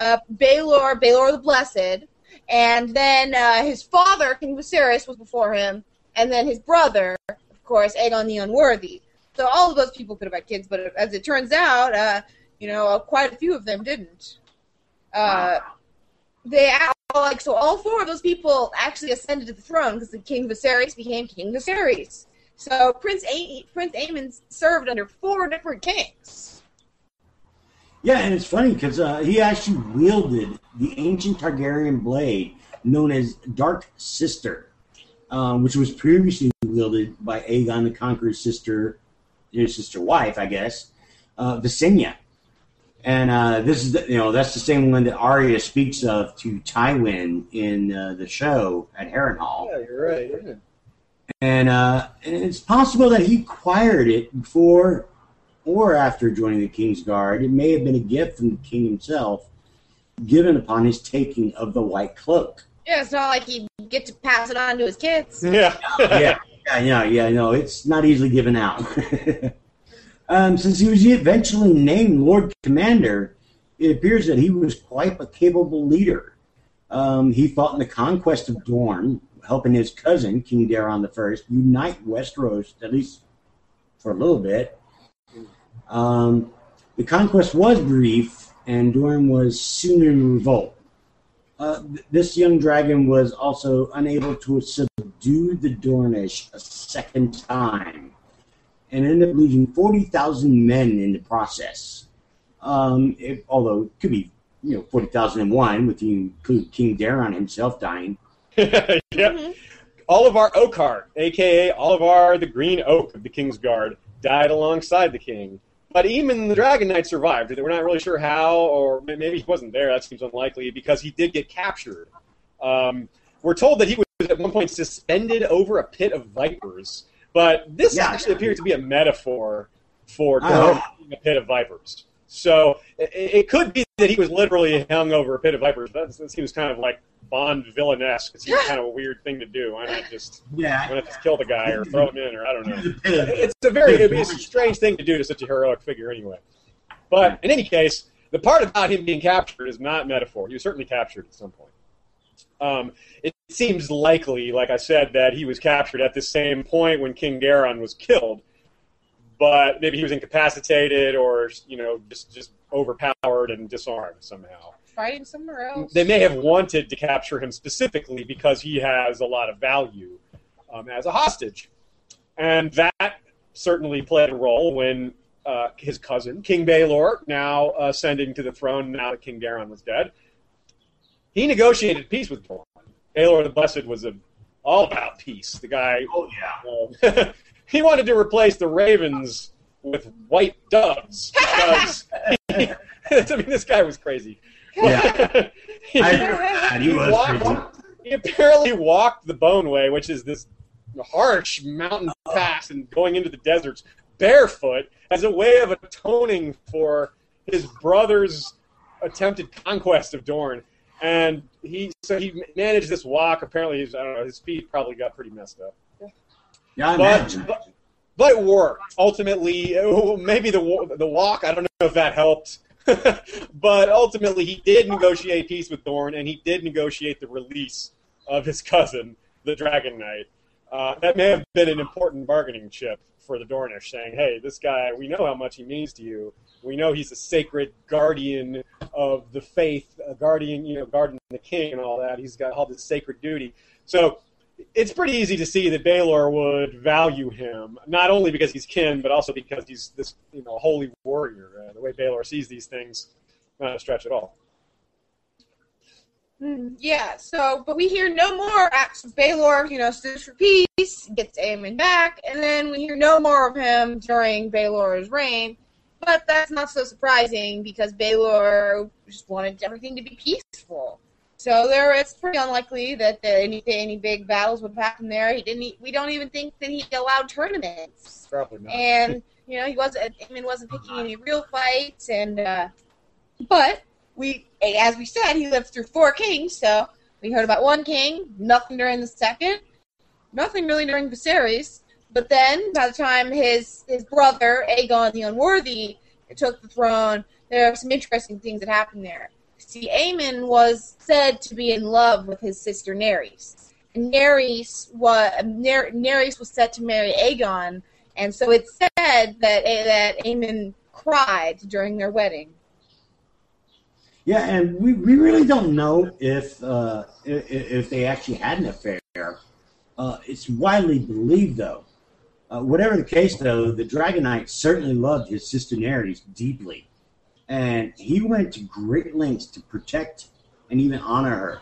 uh, Baelor, Baelor the Blessed, and then uh, his father, King Viserys, was before him, and then his brother, of course, Aegon the Unworthy. So all of those people could have had kids, but as it turns out, uh, you know, uh, quite a few of them didn't. Uh, they all, like so all four of those people actually ascended to the throne because the King Viserys became King Viserys. So Prince A- Prince Aemon served under four different kings. Yeah, and it's funny because uh, he actually wielded the ancient Targaryen blade known as Dark Sister, um, which was previously wielded by Aegon the Conqueror's sister, his sister wife, I guess, uh, Visenya. And uh, this is, the, you know, that's the same one that Arya speaks of to Tywin in uh, the show at Harrenhal. Yeah, you're right. And, uh, and it's possible that he acquired it before or after joining the King's Guard. It may have been a gift from the king himself, given upon his taking of the White Cloak. Yeah, it's not like he get to pass it on to his kids. Yeah. yeah, yeah, yeah, yeah. No, it's not easily given out. um, since he was eventually named Lord Commander, it appears that he was quite a capable leader. Um, he fought in the conquest of Dorne, helping his cousin King Daeron I unite Westeros, at least for a little bit. Um, the conquest was brief, and Dorne was soon in revolt. Uh, th- this young dragon was also unable to subdue the Dornish a second time, and ended up losing forty thousand men in the process. Um, it, although it could be, you know, forty thousand and one, with you include King Daeron himself dying. yep. Mhm. Olivar Oakheart, aka Olivar the Green Oak of the King's Guard, died alongside the king. But Aemon the Dragon Knight survived. We're not really sure how, or maybe he wasn't there. That seems unlikely because he did get captured. Um, we're told that he was at one point suspended over a pit of vipers, but this Yeah. actually appears to be a metaphor for a pit of vipers. So it, it could be that he was literally hung over a pit of vipers. That seems kind of like Bond villainesque. It seems kind of a weird thing to do. Why not just why Yeah, not just kill the guy or throw him in, or I don't know. It's a very it'd be a strange thing to do to such a heroic figure anyway. But in any case, the part about him being captured is not metaphor. He was certainly captured at some point. Um, it seems likely, like I said, that he was captured at the same point when King Garon was killed, but maybe he was incapacitated or you know just just overpowered and disarmed somehow. Fighting somewhere else. They may have wanted to capture him specifically because he has a lot of value um, as a hostage. And that certainly played a role when uh, his cousin, King Baelor, now ascending to the throne now that King Daeron was dead, he negotiated peace with Dorne. Baelor the Blessed was a, all about peace. The guy, Oh yeah. uh, he wanted to replace the ravens with white doves because he, I mean, this guy was crazy. Yeah. He- I. He walked- he apparently walked the Boneway, which is this harsh mountain pass and going into the deserts barefoot as a way of atoning for his brother's attempted conquest of Dorne. And he so he managed this walk. Apparently, his, I don't know. His feet probably got pretty messed up. Yeah, But, but, but it worked. Ultimately, maybe the the walk. I don't know if that helped. but ultimately, he did negotiate peace with Dorne, and he did negotiate the release of his cousin, the Dragon Knight. uh, that may have been an important bargaining chip for the Dornish, saying, "Hey, this guy, we know how much he means to you. We know he's a sacred guardian of the faith, a guardian, you know, guarding the king and all that. He's got all this sacred duty." So it's pretty easy to see that Baelor would value him, not only because he's kin, but also because he's this, you know, holy warrior. Uh, the way Baelor sees these things, not a stretch at all. Hmm, Yeah, so, but we hear no more acts of Baelor, you know, sues for peace, gets Aemon back, and then we hear no more of him during Baelor's reign. But that's not so surprising because Baelor just wanted everything to be peaceful. So there, it's pretty unlikely that there, any any big battles would have happened there. He didn't. We don't even think that he allowed tournaments Probably not. and you know he wasn't Aemon wasn't picking any real fights and uh but we as we said he lived through four kings so we heard about one king nothing during the second nothing really during Viserys but then by the time his his brother Aegon the Unworthy took the throne there are some interesting things that happened there see Aemon was said to be in love with his sister Naerys and Naerys was Ner- Naerys was set to marry Aegon and so it's said that that Aemon cried during their wedding. Yeah, and we, we really don't know if uh, if, if they actually had an affair. Uh, it's widely believed, though. Uh, whatever the case, though, the Dragon Knight certainly loved his sister Naerys deeply, and he went to great lengths to protect and even honor her.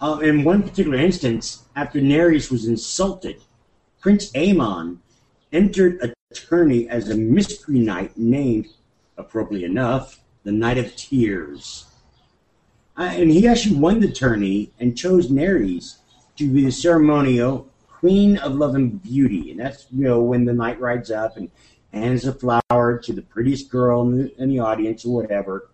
Uh, in one particular instance, after Naerys was insulted, Prince Aemon entered a tourney as a mystery knight named, appropriately enough, the Knight of Tears. Uh, and he actually won the tourney and chose Naerys to be the ceremonial Queen of Love and Beauty. And that's, you know, when the knight rides up and hands a flower to the prettiest girl in the, in the audience or whatever.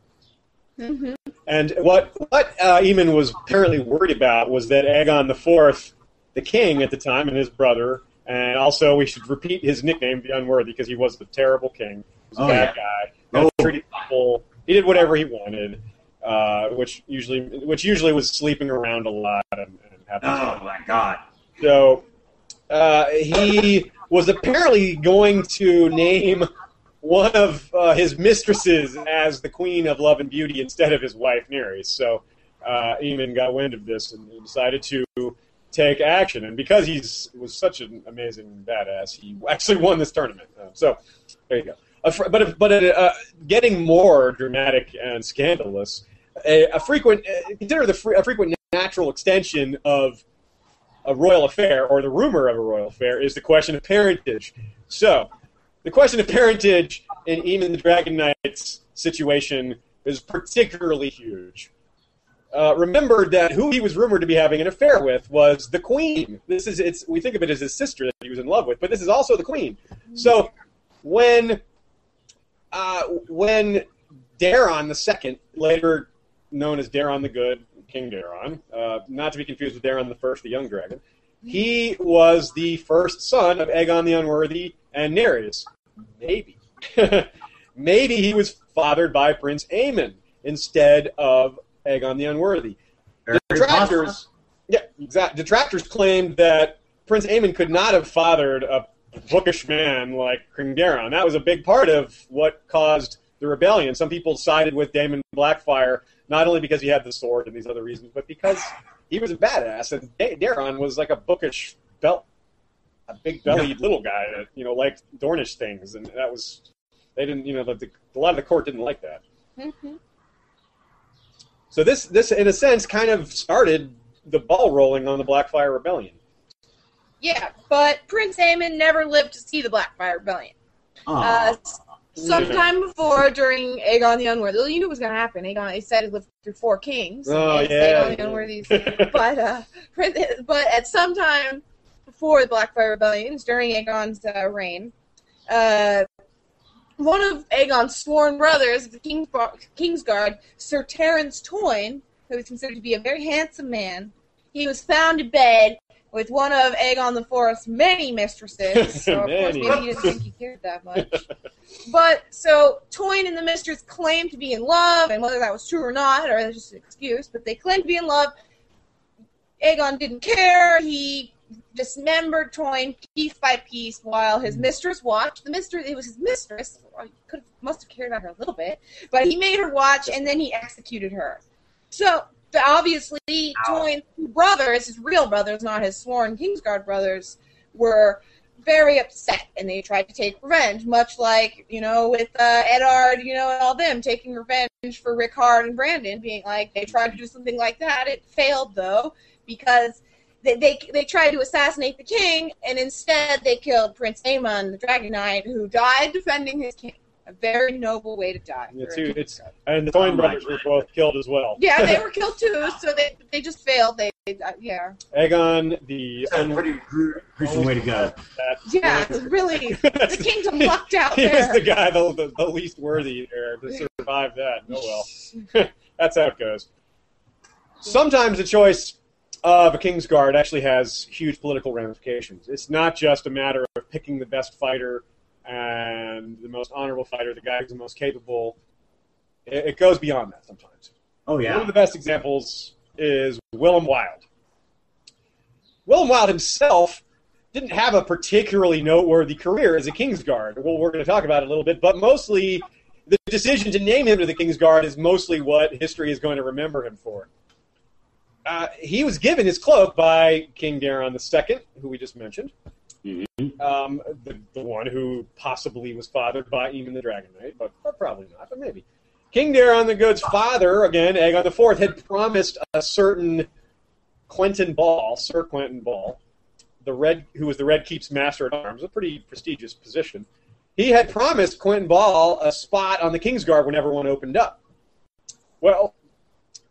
Mm-hmm. And what what uh, Aemon was apparently worried about was that Aegon Fourth, the king at the time, and his brother, and also we should repeat his nickname, the Unworthy, because he was the terrible king. He was a Oh, bad yeah. guy. Oh. Treated people. He did whatever he wanted, uh, which usually which usually was sleeping around a lot and, and having Oh, my God. so uh, he was apparently going to name one of uh, his mistresses as the Queen of Love and Beauty instead of his wife Naerys. So uh, Aemon got wind of this and decided to take action. And because he's was such an amazing badass, he actually won this tournament. Uh, so there you go. But but uh, getting more dramatic and scandalous, a, a frequent uh, consider the a frequent natural extension of a royal affair or the rumor of a royal affair is the question of parentage. So, the question of parentage in Aemon the Dragon Knight's situation is particularly huge. Uh, remember that who he was rumored to be having an affair with was the queen. This is it's we think of it as his sister that he was in love with, but this is also the queen. So when uh, when Daeron the second, later known as Daeron the Good, King Daeron, uh, not to be confused with Daeron the First, the young dragon. He was the first son of Aegon the Unworthy and Naerys. Maybe, maybe he was fathered by Prince Aemon instead of Aegon the Unworthy. Detractors, yeah, exactly. Detractors claimed that Prince Aemon could not have fathered a bookish man like King Daeron. That was a big part of what caused the rebellion. Some people sided with Daemon Blackfyre not only because he had the sword and these other reasons, but because he was a badass, and Da- Daeron was like a bookish belt, a big bellied little guy that you know liked Dornish things, and that was they didn't, you know, the, the, a lot of the court didn't like that. Mm-hmm. So this, this in a sense, kind of started the ball rolling on the Blackfyre Rebellion. Yeah, but Prince Aemon never lived to see the Blackfyre Rebellion. Aw. Uh, s- sometime before, during Aegon the Unworthy, well, you knew it was going to happen. Aegon, he said he lived through four kings. Oh, yeah. Aegon the Unworthy. but uh, but at some time before the Blackfyre Rebellions, during Aegon's uh, reign, uh, one of Aegon's sworn brothers, the King's Kingsguard, Sir Terrence Toyne, who was considered to be a very handsome man, he was found in bed with one of Aegon the Fourth's many mistresses. So of course, maybe he didn't think he cared that much. But so Toyne and the mistress claimed to be in love, and whether that was true or not, or that's just an excuse, but they claimed to be in love. Aegon didn't care. He dismembered Toyne piece by piece while his mistress watched. The mistress, it was his mistress. Could must have cared about her a little bit, but he made her watch and then he executed her. So but obviously, Toyne's brothers, his real brothers, not his sworn Kingsguard brothers, were very upset and they tried to take revenge, much like, you know, with uh, Eddard, you know, and all them taking revenge for Rickard and Brandon, being like, they tried to do something like that. It failed, though, because they, they, they tried to assassinate the king, and instead they killed Prince Aemon, the Dragon Knight, who died defending his king. A very noble way to die. Yeah, too, it's and the Toyne Oh brothers were both killed as well. Yeah, they were killed too, so they they just failed. They, uh, yeah, Aegon, the That's a pretty gru- gruesome way to go. yeah, really the kingdom lucked out he was the guy the, the, the least worthy there to survive that. Oh well, that's how it goes. Sometimes the choice of a king's guard actually has huge political ramifications. It's not just a matter of picking the best fighter and the most honorable fighter, the guy who's the most capable. It, it goes beyond that sometimes. Oh One of the best examples is Willem Wylde. Willem Wylde himself didn't have a particularly noteworthy career as a Kingsguard. Well, we're going to talk about it a little bit, but mostly the decision to name him to the Kingsguard is mostly what history is going to remember him for. Uh, he was given his cloak by King Daeron II, who we just mentioned, Mhm. um, the, the one who possibly was fathered by Aemon the Dragon Knight, but, but probably not, but maybe. King Daeron the Good's father, again, Aegon IV, had promised a certain Quentyn Ball, Sir Quentyn Ball, the Red, who was the Red Keep's Master at Arms, a pretty prestigious position. He had promised Quentyn Ball a spot on the Kingsguard whenever one opened up. Well,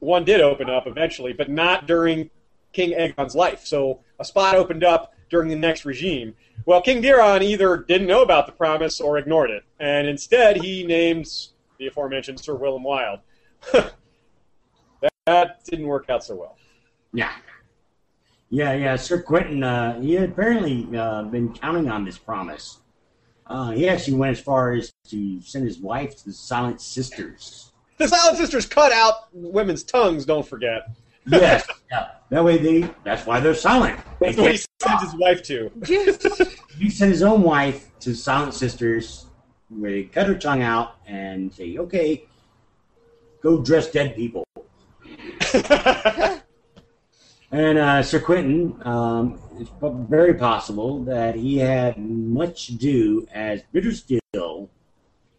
one did open up eventually, but not during King Aegon's life. So a spot opened up during the next regime. Well, King Daeron either didn't know about the promise or ignored it, and instead he names the aforementioned Sir Willem Wylde. that, that didn't work out so well. Yeah. Yeah, yeah. Sir Quentyn, uh, he had apparently uh, been counting on this promise. Uh, he actually went as far as to send his wife to the Silent Sisters. The Silent Sisters cut out women's tongues. Don't forget. Yes. yeah. That way they. That's why they're silent. They That's what he can't sent his wife to. He sent his own wife to Silent Sisters, where they cut her tongue out and say, "Okay, go dress dead people." And uh, Sir Quentyn, um, it's very possible that he had much to do as Bittersteel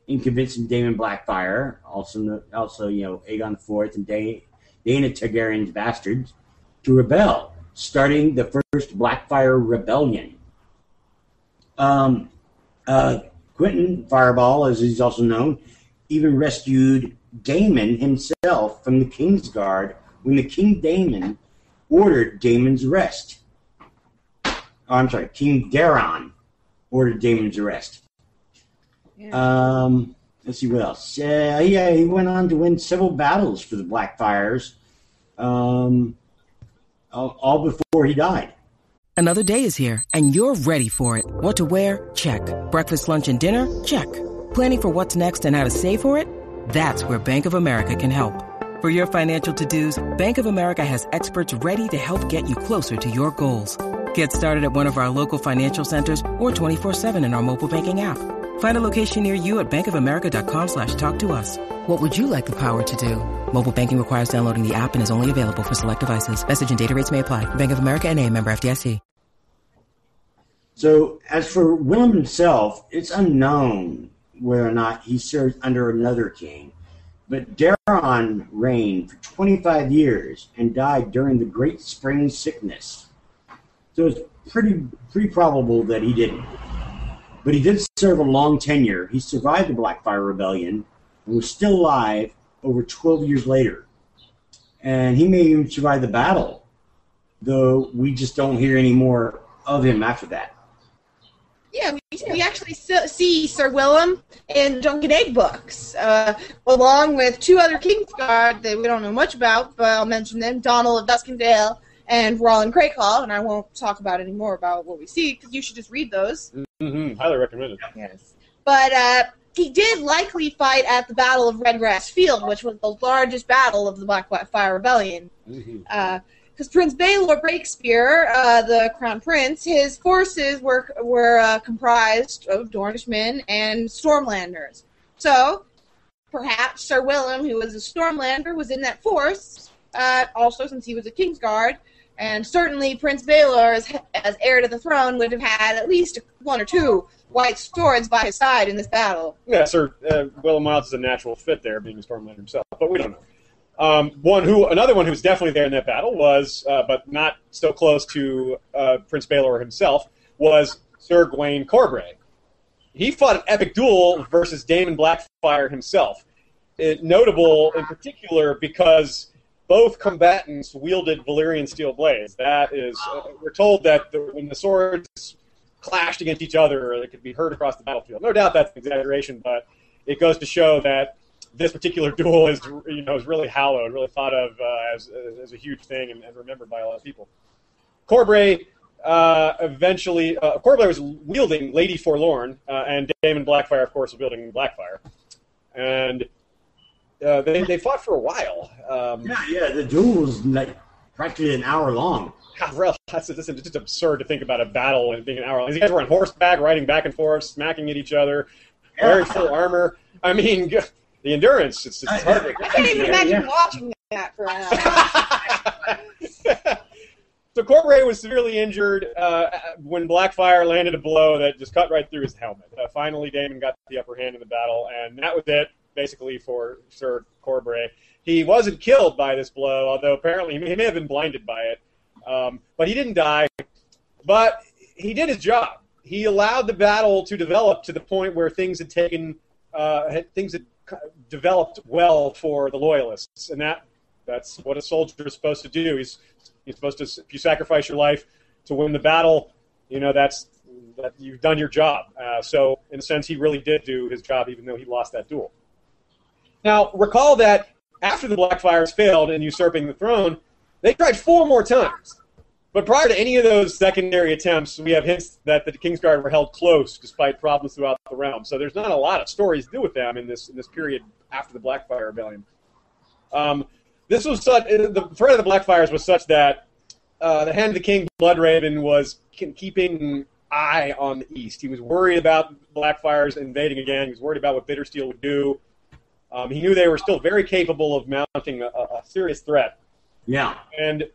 in convincing Daemon Blackfyre, also also you know Aegon IV and da- Daena Targaryen's bastards, to rebel, starting the first Blackfyre rebellion. Um, uh, Quentyn Fireball, as he's also known, even rescued Daemon himself from the Kingsguard when the King Daemon ordered Daemon's arrest. Oh, I'm sorry, King Daeron ordered Daemon's arrest. Um, let's see what else. Uh, yeah, he went on to win several battles for the Blackfyres, um, all, all before he died. Another day is here, and you're ready for it. What to wear? Check. Breakfast, lunch, and dinner? Check. Planning for what's next and how to save for it? That's where Bank of America can help. For your financial to-dos, Bank of America has experts ready to help get you closer to your goals. Get started at one of our local financial centers or 24-7 in our mobile banking app. Find a location near you at bankofamerica.com slash talk to us. What would you like the power to do? Mobile banking requires downloading the app and is only available for select devices. Message and data rates may apply. Bank of America and a member FDIC. So, as for Willem himself, it's unknown whether or not he served under another king. But Daeron reigned for 25 years and died during the Great Spring Sickness. So it's pretty pretty probable that he didn't. But he did serve a long tenure. He survived the Blackfyre Rebellion and was still alive over 12 years later. And he may even survive the battle, though we just don't hear any more of him after that. Yeah, we, we actually see Sir Willem in Dunk and Egg books, uh, along with two other Kingsguard that we don't know much about, but I'll mention them: Donnel of Duskendale and we're all in Roland Crakehall. And I won't talk about any more about what we see because you should just read those. Mm-hmm. Highly recommended. Yes. But uh, he did likely fight at the Battle of Redgrass Field, which was the largest battle of the Black Fire Rebellion. Mm-hmm. Uh, because Prince Baelor Breakspear, uh, the crown prince, his forces were were uh, comprised of Dornishmen and Stormlanders. So perhaps Sir Willem, who was a Stormlander, was in that force. Uh, also, since he was a Kingsguard, and certainly Prince Baelor, as, as heir to the throne, would have had at least one or two white swords by his side in this battle. Yeah, Sir uh, Willem Miles is a natural fit there, being a Stormlander himself, but we don't know. Um, one who, another one who was definitely there in that battle was, uh, but not so close to uh, Prince Baelor himself, was Sir Gwayne Corbray. He fought an epic duel versus Daemon Blackfyre himself. It, notable in particular because both combatants wielded Valyrian steel blades. That is, uh, we're told that the, when the swords clashed against each other, they could be heard across the battlefield. No doubt that's an exaggeration, but it goes to show that this particular duel is, you know, is really hallowed, really thought of uh, as, as a huge thing and, and, remembered by a lot of people. Corbray uh, eventually, uh, Corbray was wielding Lady Forlorn, uh, and Daemon Blackfyre, of course, was wielding Blackfyre. And uh, they, they fought for a while. Um, yeah, yeah, the duel was like practically an hour long. God, that's, that's just absurd to think about a battle and being an hour long. These guys were on horseback, riding back and forth, smacking at each other, wearing full armor. I mean, the endurance. It's, it's hard. I can't even imagine yeah. watching that for an hour. so Corbray was severely injured uh, when Blackfyre landed a blow that just cut right through his helmet. Uh, finally, Daemon got the upper hand in the battle, and that was it, basically, for Sir Corbray. He wasn't killed by this blow, although apparently he may have been blinded by it. Um, but he didn't die. But he did his job. He allowed the battle to develop to the point where things had taken uh, had, things had developed well for the loyalists, and that that's what a soldier is supposed to do. He's he's supposed to if you sacrifice your life to win the battle, you know that's that you've done your job. Uh, so in a sense, he really did do his job, even though he lost that duel. Now recall that after the Blackfyres failed in usurping the throne, they tried four more times. But prior to any of those secondary attempts, we have hints that the Kingsguard were held close despite problems throughout the realm. So there's not a lot of stories to do with them in this in this period after the Blackfyre Rebellion. Um, this was such uh, the threat of the Blackfyres was such that uh, the Hand of the King, Bloodraven, was keeping eye on the east. He was worried about Blackfyres invading again. He was worried about what Bittersteel would do. Um, he knew they were still very capable of mounting a, a serious threat. Yeah. And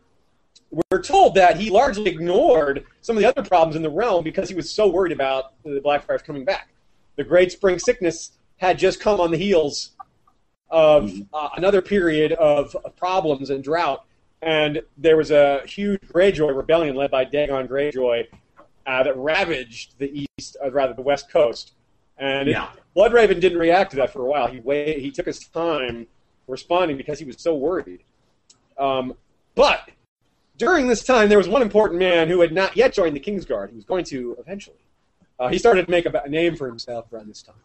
we're told that he largely ignored some of the other problems in the realm because he was so worried about the Blackfyres coming back. The Great Spring Sickness had just come on the heels of mm-hmm. uh, another period of, problems and drought, and there was a huge Greyjoy rebellion led by Dagon Greyjoy uh, that ravaged the east, uh, rather the west coast. And yeah. Bloodraven didn't react to that for a while. He waited, he took his time responding because he was so worried. Um, but during this time, there was one important man who had not yet joined the Kingsguard. He was going to eventually. Uh, he started to make a, a, name for himself around this time.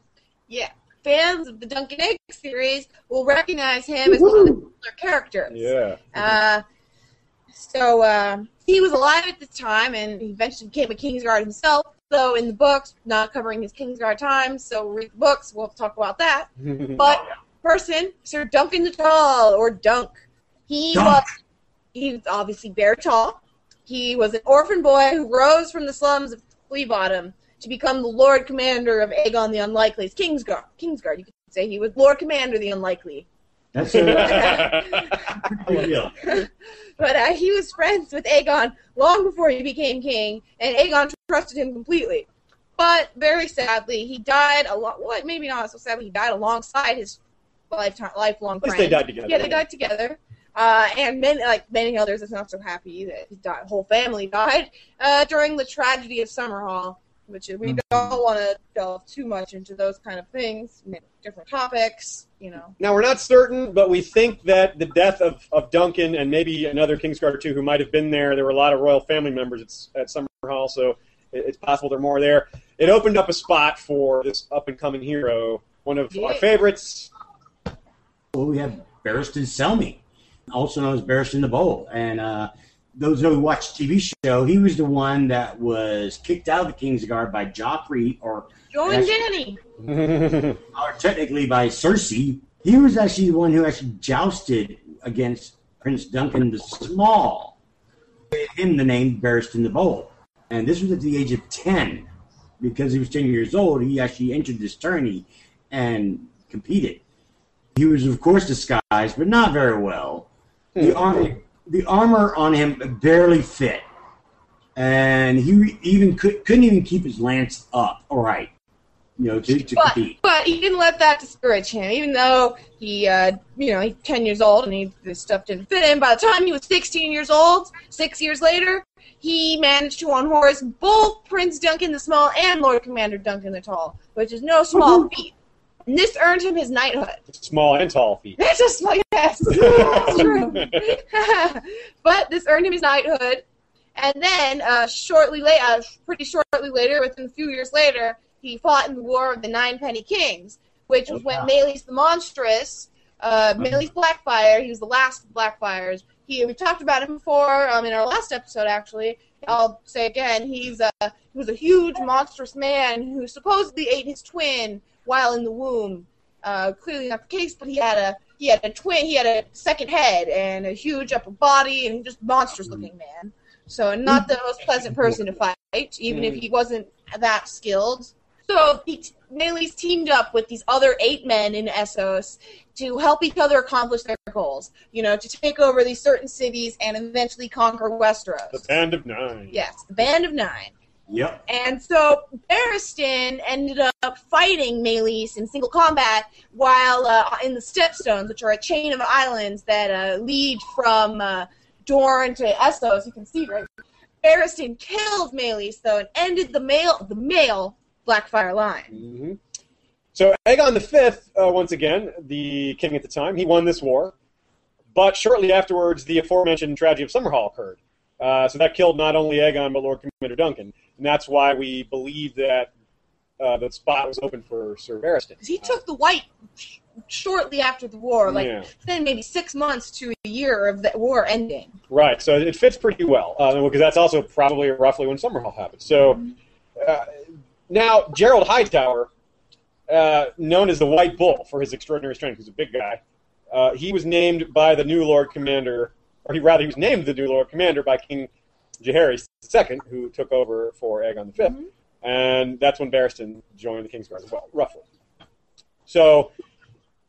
Yeah, fans of the Dunk and Egg series will recognize him as one of the popular characters. Yeah. Uh, so uh, he was alive at this time, and he eventually became a Kingsguard himself. Though in the books, not covering his Kingsguard time, so read the books. We'll talk about that. but person, Sir Duncan the Tall, or Dunk, he Dunk. was he was obviously very tall. He was an orphan boy who rose from the slums of Flea Bottom to become the Lord Commander of Aegon the Unlikely's Kingsguard. Kingsguard, you could say he was Lord Commander the Unlikely. That's a but uh, he was friends with Aegon long before he became king, and Aegon trusted him completely. But very sadly, he died a lot. Well, maybe not so sadly. He died alongside his lifetime, lifelong friend. they died together. Yeah, they died together. Uh, and many, like many others, is not so happy that his whole family died uh, during the tragedy of Summerhall. Which we mm-hmm. don't want to delve too much into those kind of things, different topics, you know. Now we're not certain, but we think that the death of, of Duncan and maybe another Kingsguard or two who might have been there. There were a lot of royal family members at, at Summerhall, so it's possible there are more there. It opened up a spot for this up and coming hero, one of yeah. our favorites. Well, we have Barristan Selmy also known as Barristan the Bold. And uh, those who watch TV show, he was the one that was kicked out of the King's Guard by Joffrey, or Join Dany, or technically by Cersei. He was actually the one who actually jousted against Prince Duncan the Small. gave him the name Barristan the Bold. And this was at the age of 10. Because he was 10 years old, he actually entered this tourney and competed. He was, of course, disguised, but not very well. The, hmm. armor, the armor on him barely fit. And he even could, couldn't even keep his lance up, all right, you know, to, to But, compete. but he didn't let that discourage him, even though he, uh, you know, he's 10 years old and he, this stuff didn't fit him. By the time he was 16 years old, six years later, he managed to unhorse both Prince Duncan the Small and Lord Commander Duncan the Tall, which is no small feat. And this earned him his knighthood. Small and tall feet. That's just like yes, that's true. but this earned him his knighthood, and then uh, shortly later, uh, pretty shortly later, within a few years later, he fought in the War of the Nine Penny Kings, which was when wow. Maelys the Monstrous, uh, Maelys Blackfyre, he was the last of the Blackfyres. He we talked about him before um, in our last episode, actually. I'll say again, he's a he was a huge monstrous man who supposedly ate his twin while in the womb. Uh, clearly not the case, but he had a he had a twin, he had a second head and a huge upper body, and just monstrous mm-hmm. looking man. So not the most pleasant person to mm-hmm. fight, even if mm-hmm. he wasn't that skilled. So he teamed up with these other eight men in Essos to help each other accomplish their goals. You know, to take over these certain cities and eventually conquer Westeros. The Band of Nine. Yes, the Band of Nine. Yep. And so Barristan ended up fighting Maelys in single combat while uh, in the Stepstones, which are a chain of islands that uh, lead from uh, Dorne to Essos. You can see right. Barristan killed Maelys though and ended the male the male Blackfyre line. hmm So Aegon V, uh, once again, the king at the time, he won this war. But shortly afterwards, the aforementioned tragedy of Summerhall occurred. Uh, so that killed not only Aegon, but Lord Commander Duncan. And that's why we believe that uh, the spot was open for Sir Barristan. Because he took the white sh- shortly after the war, like Yeah. then maybe six months to a year of the war ending. Right, so it fits pretty well, uh, because that's also probably roughly when Summerhall happened. So uh, now, Gerold Hightower, uh, known as the White Bull for his extraordinary strength, he's a big guy, uh, he was named by the new Lord Commander, or he rather, he was named the new Lord Commander by King Jaehaerys II, who took over for Aegon V. And that's when Barristan joined the Kingsguard as well, roughly. So,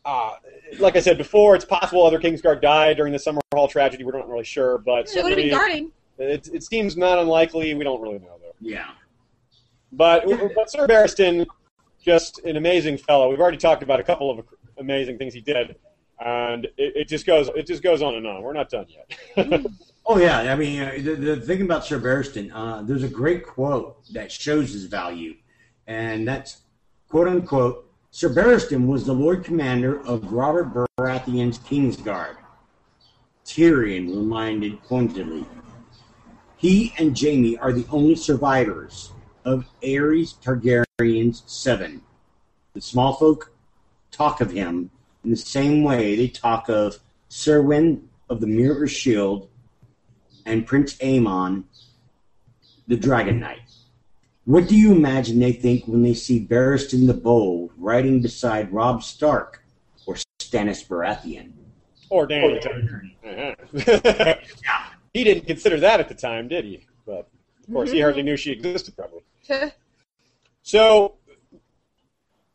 uh, like I said before, it's possible other Kingsguard died during the Summerhall tragedy. We're not really sure, but It would have been guarding. it, it seems not unlikely. We don't really know, though. Yeah. But, but Sir Barristan, just an amazing fellow. We've already talked about a couple of amazing things he did, and it, it just goes it just goes on and on. We're not done yet. Oh yeah, I mean uh, the, the thing about Sir Barristan, uh, there's a great quote that shows his value, and that's quote unquote. Sir Barristan was the Lord Commander of Robert Baratheon's Kingsguard. Tyrion reminded pointedly. He and Jaime are the only survivors of Aerys Targaryen's seven. The small folk talk of him in the same way they talk of Serwyn of the Mirror Shield and Prince Aemon, the Dragon Knight. What do you imagine they think when they see Barristan the Bold riding beside Robb Stark or Stannis Baratheon? or Dany. Uh-huh. he didn't consider that at the time, did he? But of course, he hardly knew she existed, probably. So, J-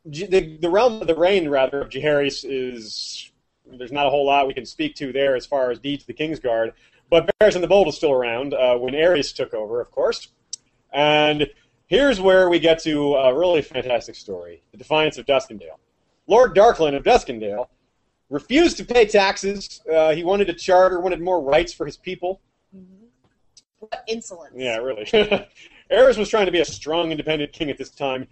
the, the realm of the reign, rather, of Jaehaerys is there's not a whole lot we can speak to there as far as deeds of the Kingsguard. But Barristan the Bold is still around uh, when Aerys took over, of course. And here's where we get to a really fantastic story: the Defiance of Duskendale. Lord Darklyn of Duskendale refused to pay taxes. Uh, he wanted a charter, wanted more rights for his people. What insolence. Yeah, really. Aerys was trying to be a strong, independent king at this time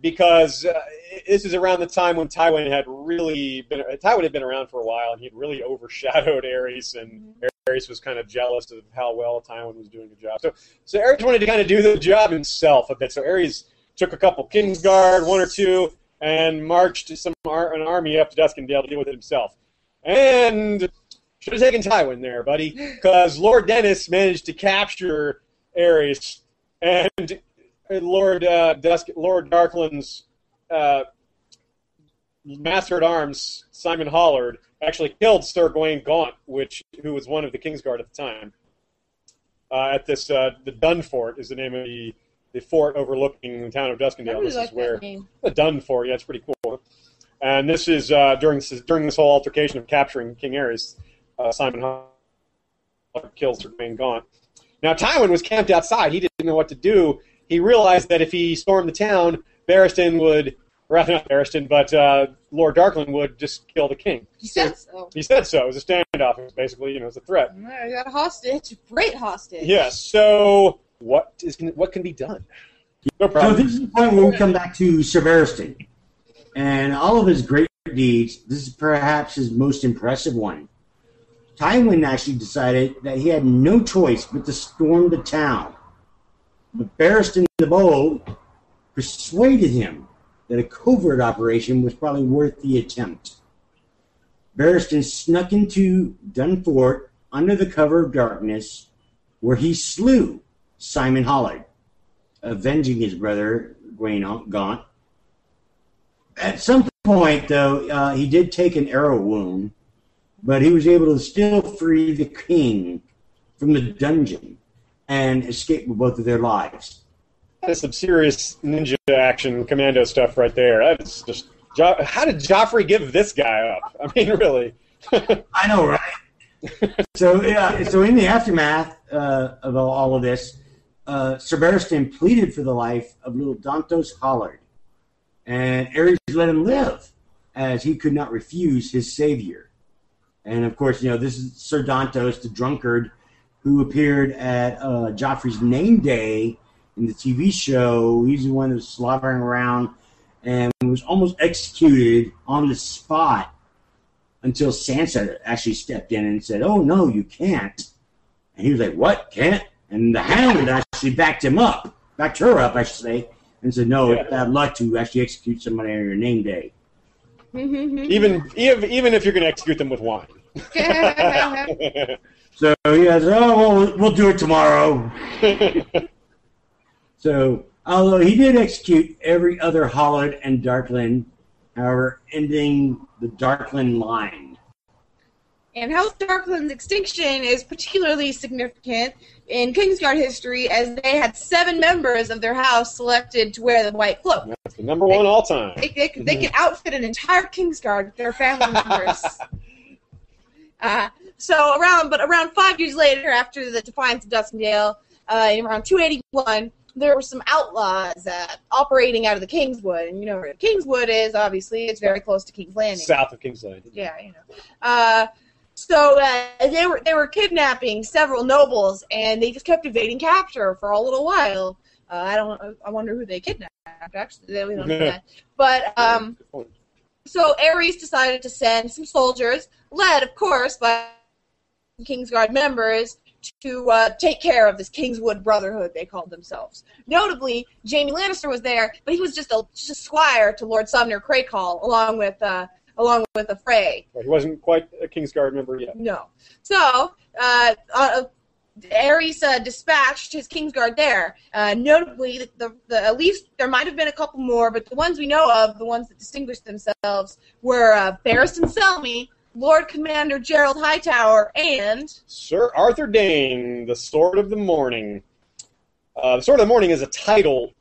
because uh, this is around the time when Tywin had really been. Tywin had been around for a while, and he had really overshadowed Aerys, and Aerys was kind of jealous of how well Tywin was doing the job. So, so Aerys wanted to kind of do the job himself a bit. So Aerys took a couple Kingsguard, one or two, and marched some ar- an army up to Duskendale to deal with it himself. And should have taken Tywin there, buddy, because Lord Denys managed to capture Aerys, and Lord uh, Dusk, Lord Darklyn's uh, master at arms, Simon Hollard, actually killed Sir Gwayne Gaunt, which who was one of the Kingsguard at the time. uh, at this uh, the Dun Fort is the name of the the fort overlooking the town of Duskendale. really this like is where the Dun Fort. Yeah, it's pretty cool. And this is uh, during this during this whole altercation of capturing King Aerys, uh, Simon Hunt kills Sir Dwayne Gaunt. Now Tywin was camped outside. He didn't know what to do. He realized that if he stormed the town, Barristan would, rather not Barristan, but uh, Lord Darklyn would just kill the king. He said so. He said so. It was a standoff. It was basically, you know, it was a threat. I got a hostage. Great hostage. Yes. So what is what can be done? No So this is the point where we come back to Sir Barristan. And all of his great deeds, this is perhaps his most impressive one. Tywin actually decided that he had no choice but to storm the town. But Barristan the Bold persuaded him that a covert operation was probably worth the attempt. Barristan snuck into Dunfort under the cover of darkness, where he slew Symon Hollard avenging his brother Gwayne Gaunt. At some point, though, uh, he did take an arrow wound, but he was able to still free the king from the dungeon and escape with both of their lives. That's some serious ninja action commando stuff right there. That's just. Jo- How did Joffrey give this guy up? I mean, really. I know, right? so, yeah, so in the aftermath uh, of all, all of this, uh, Sir Barristan pleaded for the life of little Dontos Hollard, and Aerys let him live, as he could not refuse his savior. And of course, you know this is Sir Dontos, the drunkard, who appeared at uh, Joffrey's name day in the TV show. He's the one that was slobbering around and was almost executed on the spot until Sansa actually stepped in and said, "Oh no, you can't." And he was like, "What? Can't?" And the Hound actually backed him up, backed her up, I should say, and said, "No, Yeah. it's bad luck to actually execute somebody on your name day." even, even even if you're going to execute them with wine. So he goes, "Oh well, we'll- we'll do it tomorrow." So, although he did execute every other Hollard and Darklyn, however, ending the Darklyn line. And House Darklyn's extinction is particularly significant in Kingsguard history as they had seven members of their house selected to wear the white cloak. That's the number one all time. They, they, could- they could outfit an entire Kingsguard with their family members. uh, so around, but around five years later, after the Defiance of Duskendale, uh, in around 281, there were some outlaws uh, operating out of the Kingswood, and you know where Kingswood is. Obviously, it's very close to King's Landing. South of King's Landing. Yeah, you know. Uh, so uh, they were they were kidnapping several nobles, and they just kept evading capture for a little while. Uh, I don't. I wonder who they kidnapped. Actually, we don't know that. But um, so Aerys decided to send some soldiers, led, of course, by Kingsguard members, to uh, take care of this Kingswood Brotherhood. They called themselves. Notably, Jaime Lannister was there, but he was just a, just a squire to Lord Sumner Crakehall, along with uh, along with a Frey. He wasn't quite a Kingsguard member yet. No. So, uh, uh, Aerys uh, dispatched his Kingsguard there. Uh, notably, the, the, the, at least there might have been a couple more, but the ones we know of, the ones that distinguished themselves, were uh, Barristan Selmy, Lord Commander Gerold Hightower, and Sir Arthur Dayne, the Sword of the Morning. Uh, the Sword of the Morning is a title,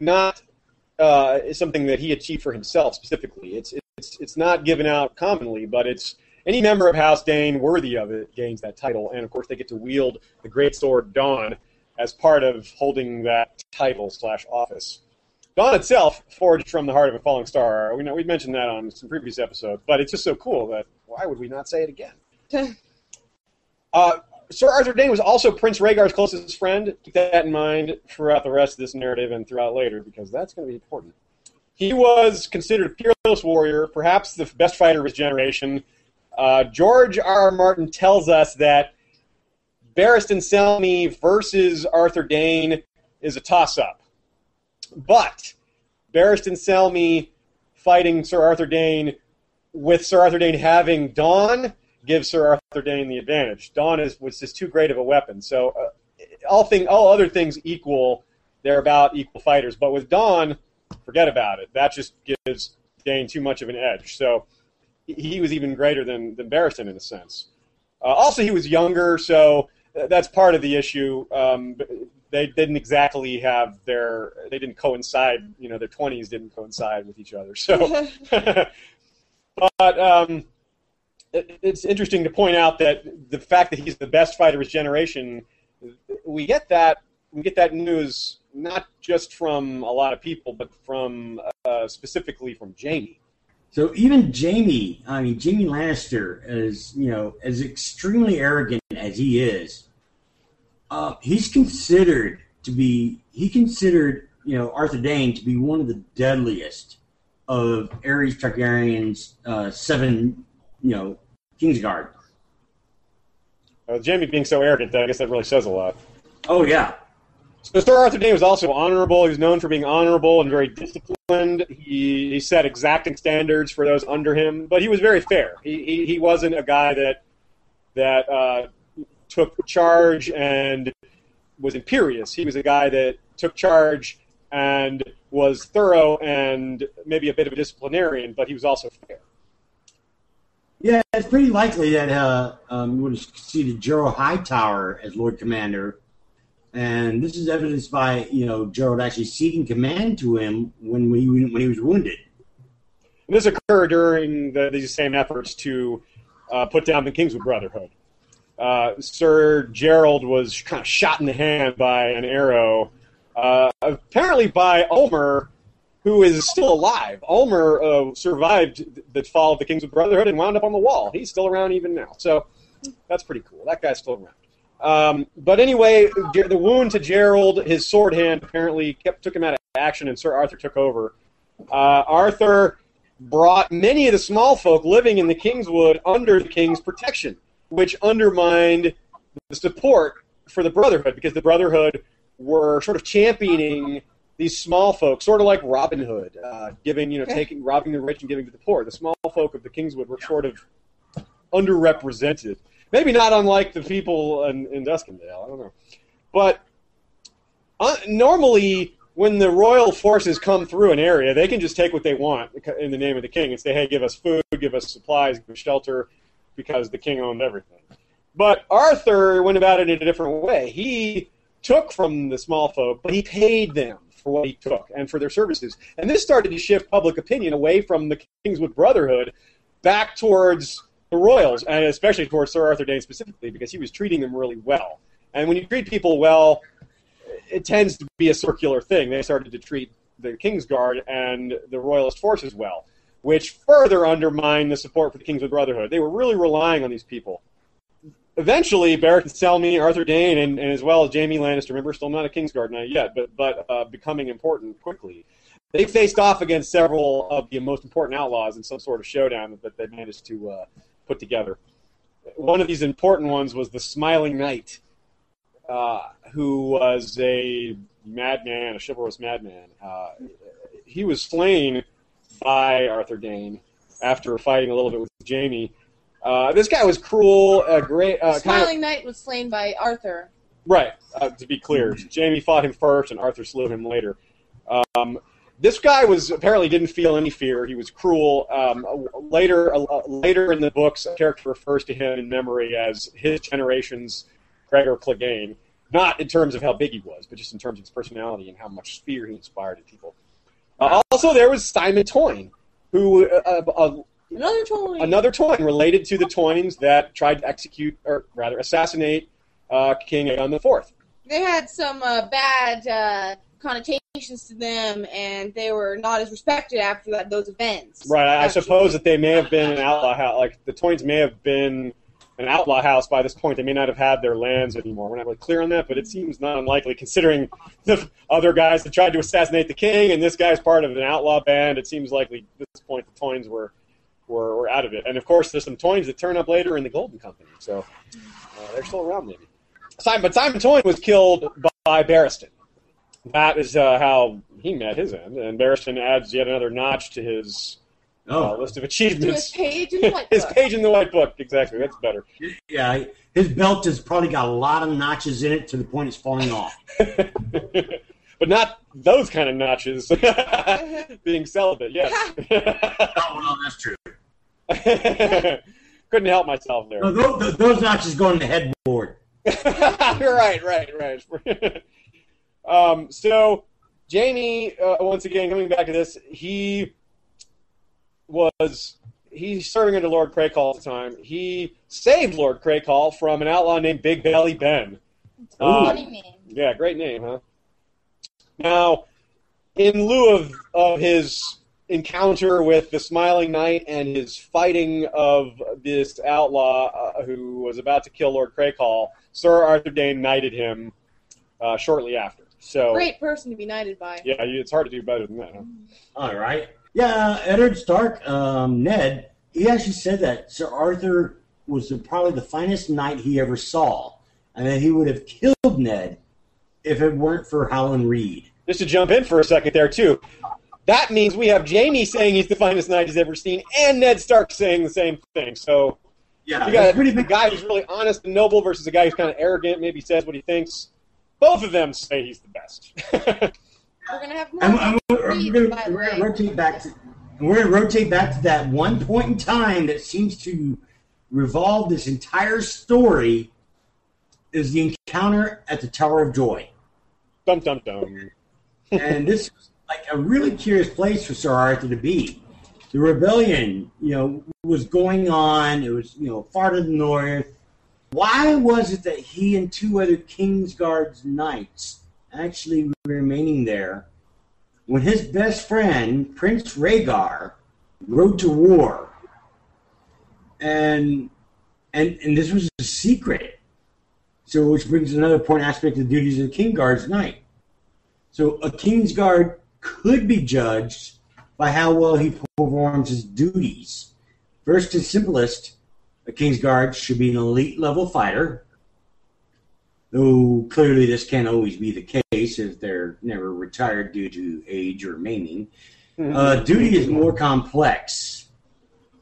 not uh, something that he achieved for himself specifically. It's it's it's not given out commonly, but it's any member of House Dayne worthy of it gains that title, and of course they get to wield the great sword Dawn as part of holding that title slash office. Dawn itself, forged from the heart of a falling star. We know we mentioned that on some previous episodes, but it's just so cool that why would we not say it again? Uh, Sir Arthur Dayne was also Prince Rhaegar's closest friend. Keep that in mind throughout the rest of this narrative and throughout later, because that's going to be important. He was considered a peerless warrior, perhaps the best fighter of his generation. Uh, George R. R. Martin tells us that Barristan Selmy versus Arthur Dayne is a toss-up, but Barristan Selmy fighting Sir Arthur Dayne with Sir Arthur Dayne having Dawn gives Sir Arthur Dayne the advantage. Dawn is was just too great of a weapon. So uh, all thing all other things equal, they're about equal fighters. But with Dawn, forget about it. That just gives Dayne too much of an edge. So he- was even greater than than Barristan in a sense. Uh, also, he was younger, so that's part of the issue. Um, they didn't exactly have their they didn't coincide. You know, their twenties didn't coincide with each other. So, but um, it, it's interesting to point out that the fact that he's the best fighter of his generation, we get that we get that news not just from a lot of people, but from uh, specifically from Jaime. So even Jaime, I mean Jaime Lannister, as you know, as extremely arrogant as he is, uh, he's considered to be he considered you know Arthur Dayne to be one of the deadliest of Aerys Targaryen's uh, seven you know Kingsguard. Uh, Jaime being so arrogant, I guess that really says a lot. Oh yeah, so Sir Arthur Dayne was also honorable. He was known for being honorable and very disciplined. He, he set exacting standards for those under him, but he was very fair. He, he, he wasn't a guy that that uh, took charge and was imperious. He was a guy that took charge and was thorough and maybe a bit of a disciplinarian, but he was also fair. Yeah, it's pretty likely that uh, um, you would have succeeded Gerold Hightower as Lord Commander and this is evidenced by you know Gerold actually ceding command to him when we when he was wounded. And this occurred during the, these same efforts to uh, put down the Kingswood Brotherhood. Uh, Sir Gerold was kind of shot in the hand by an arrow, uh, apparently by Ulmer, who is still alive. Ulmer uh, survived the fall of the Kingswood Brotherhood and wound up on the wall. He's still around even now. So that's pretty cool. That guy's still around. Um, but anyway, the wound to Gerold, his sword hand apparently kept took him out of action, and Sir Arthur took over. Uh, Arthur brought many of the small folk living in the Kingswood under the king's protection, which undermined the support for the Brotherhood because the Brotherhood were sort of championing these small folk, sort of like Robin Hood, uh, giving you know taking robbing the rich and giving to the poor. The small folk of the Kingswood were sort of underrepresented. Maybe not unlike the people in, in Duskendale. I don't know. But uh, normally, when the royal forces come through an area, they can just take what they want in the name of the king and say, hey, give us food, give us supplies, give us shelter, because the king owned everything. But Arthur went about it in a different way. He took from the small folk, but he paid them for what he took and for their services. And this started to shift public opinion away from the Kingswood Brotherhood back towards the royals, and especially towards Sir Arthur Dayne specifically, because he was treating them really well. And when you treat people well, it tends to be a circular thing. They started to treat the Kingsguard and the royalist forces well, which further undermined the support for the Kingswood Brotherhood. They were really relying on these people. Eventually, Barristan Selmy, Arthur Dayne, and, and, as well as Jaime Lannister, remember, still not a Kingsguard not yet, but but uh, becoming important quickly. They faced off against several of the most important outlaws in some sort of showdown that they managed to uh, put together. One of these important ones was the Smiling Knight, uh, who was a madman, a chivalrous madman. Uh, he was slain by Arthur Dayne after fighting a little bit with Jaime. Uh, this guy was cruel. Uh, great. Uh, Smiling kind of, Knight was slain by Arthur. Right. Uh, to be clear, Jaime fought him first, and Arthur slew him later. Um, this guy was apparently didn't feel any fear. He was cruel. Um, later, uh, later in the books, a character refers to him in memory as his generation's Gregor Clegane. Not in terms of how big he was, but just in terms of his personality and how much fear he inspired in people. Uh, also, there was Simon Toyne, who uh, uh, uh another Toyne, another Toyne related to the Toynes that tried to execute, or rather, assassinate uh, King Aegon IV. They had some bad connotations to them, and they were not as respected after that, those events. Right. I, I suppose that they may have been an outlaw. Like the Toynes may have been an outlaw house by this point. They may not have had their lands anymore. We're not really clear on that, but it seems not unlikely considering the other guys that tried to assassinate the king, and this guy's part of an outlaw band. It seems likely at this point the Toynes were, were, were out of it. And of course, there's some Toynes that turn up later in the Golden Company, so uh, they're still around maybe. Simon, but Simon Toyne was killed by Barristan that is uh, how he met his end, and Barristan adds yet another notch to his uh, oh. list of achievements. To his page in the white his page in the white book, exactly. That's better. Yeah, his belt has probably got a lot of notches in it to the point it's falling off. but not those kind of notches. Being celibate, yes. oh, well, that's true. Couldn't help myself there. No, those, those, notches go on the headboard. right, right, right. um, so Jaime, uh, once again, coming back to this, he was he's serving under Lord Crakehall at the time. He saved Lord Crakehall from an outlaw named Big Belly Ben. Funny name. yeah, great name, huh? Now, in lieu of, of his encounter with the Smiling Knight and his fighting of this outlaw uh, who was about to kill Lord Crakehall, Sir Arthur Dayne knighted him uh, shortly after. So, Great person to be knighted by. yeah, it's hard to do better than that. Huh? All right. Yeah, Eddard Stark, um, Ned, he actually said that Sir Arthur was the, probably the finest knight he ever saw, and that he would have killed Ned if it weren't for Howland Reed. Just to jump in for a second there, too. That means we have Jaime saying he's the finest knight he's ever seen, and Ned Stark saying the same thing. So Yeah, you got pretty a big. guy who's really honest and noble versus a guy who's kind of arrogant, maybe says what he thinks. Both of them say he's the best. We're gonna have more. And, and we're, we're, gonna, we're gonna rotate back to we're gonna rotate back to that one point in time that seems to revolve this entire story is the encounter at the Tower of Joy. dum dum dum. and this was like a really curious place for Sir Arthur to be. The rebellion, you know, was going on. It was, you know, far to the north. Why was it that he and two other Kingsguard's knights actually remaining there when his best friend, Prince Rhaegar, rode to war? And and and this was a secret. So, which brings another important aspect of the duties of the Kingguard's knight. So a King's Guard could be judged by how well he performs his duties. First and simplest, a King's Guard should be an elite level fighter. Though clearly this can't always be the case if they're never retired due to age or maiming. Uh, duty is more complex.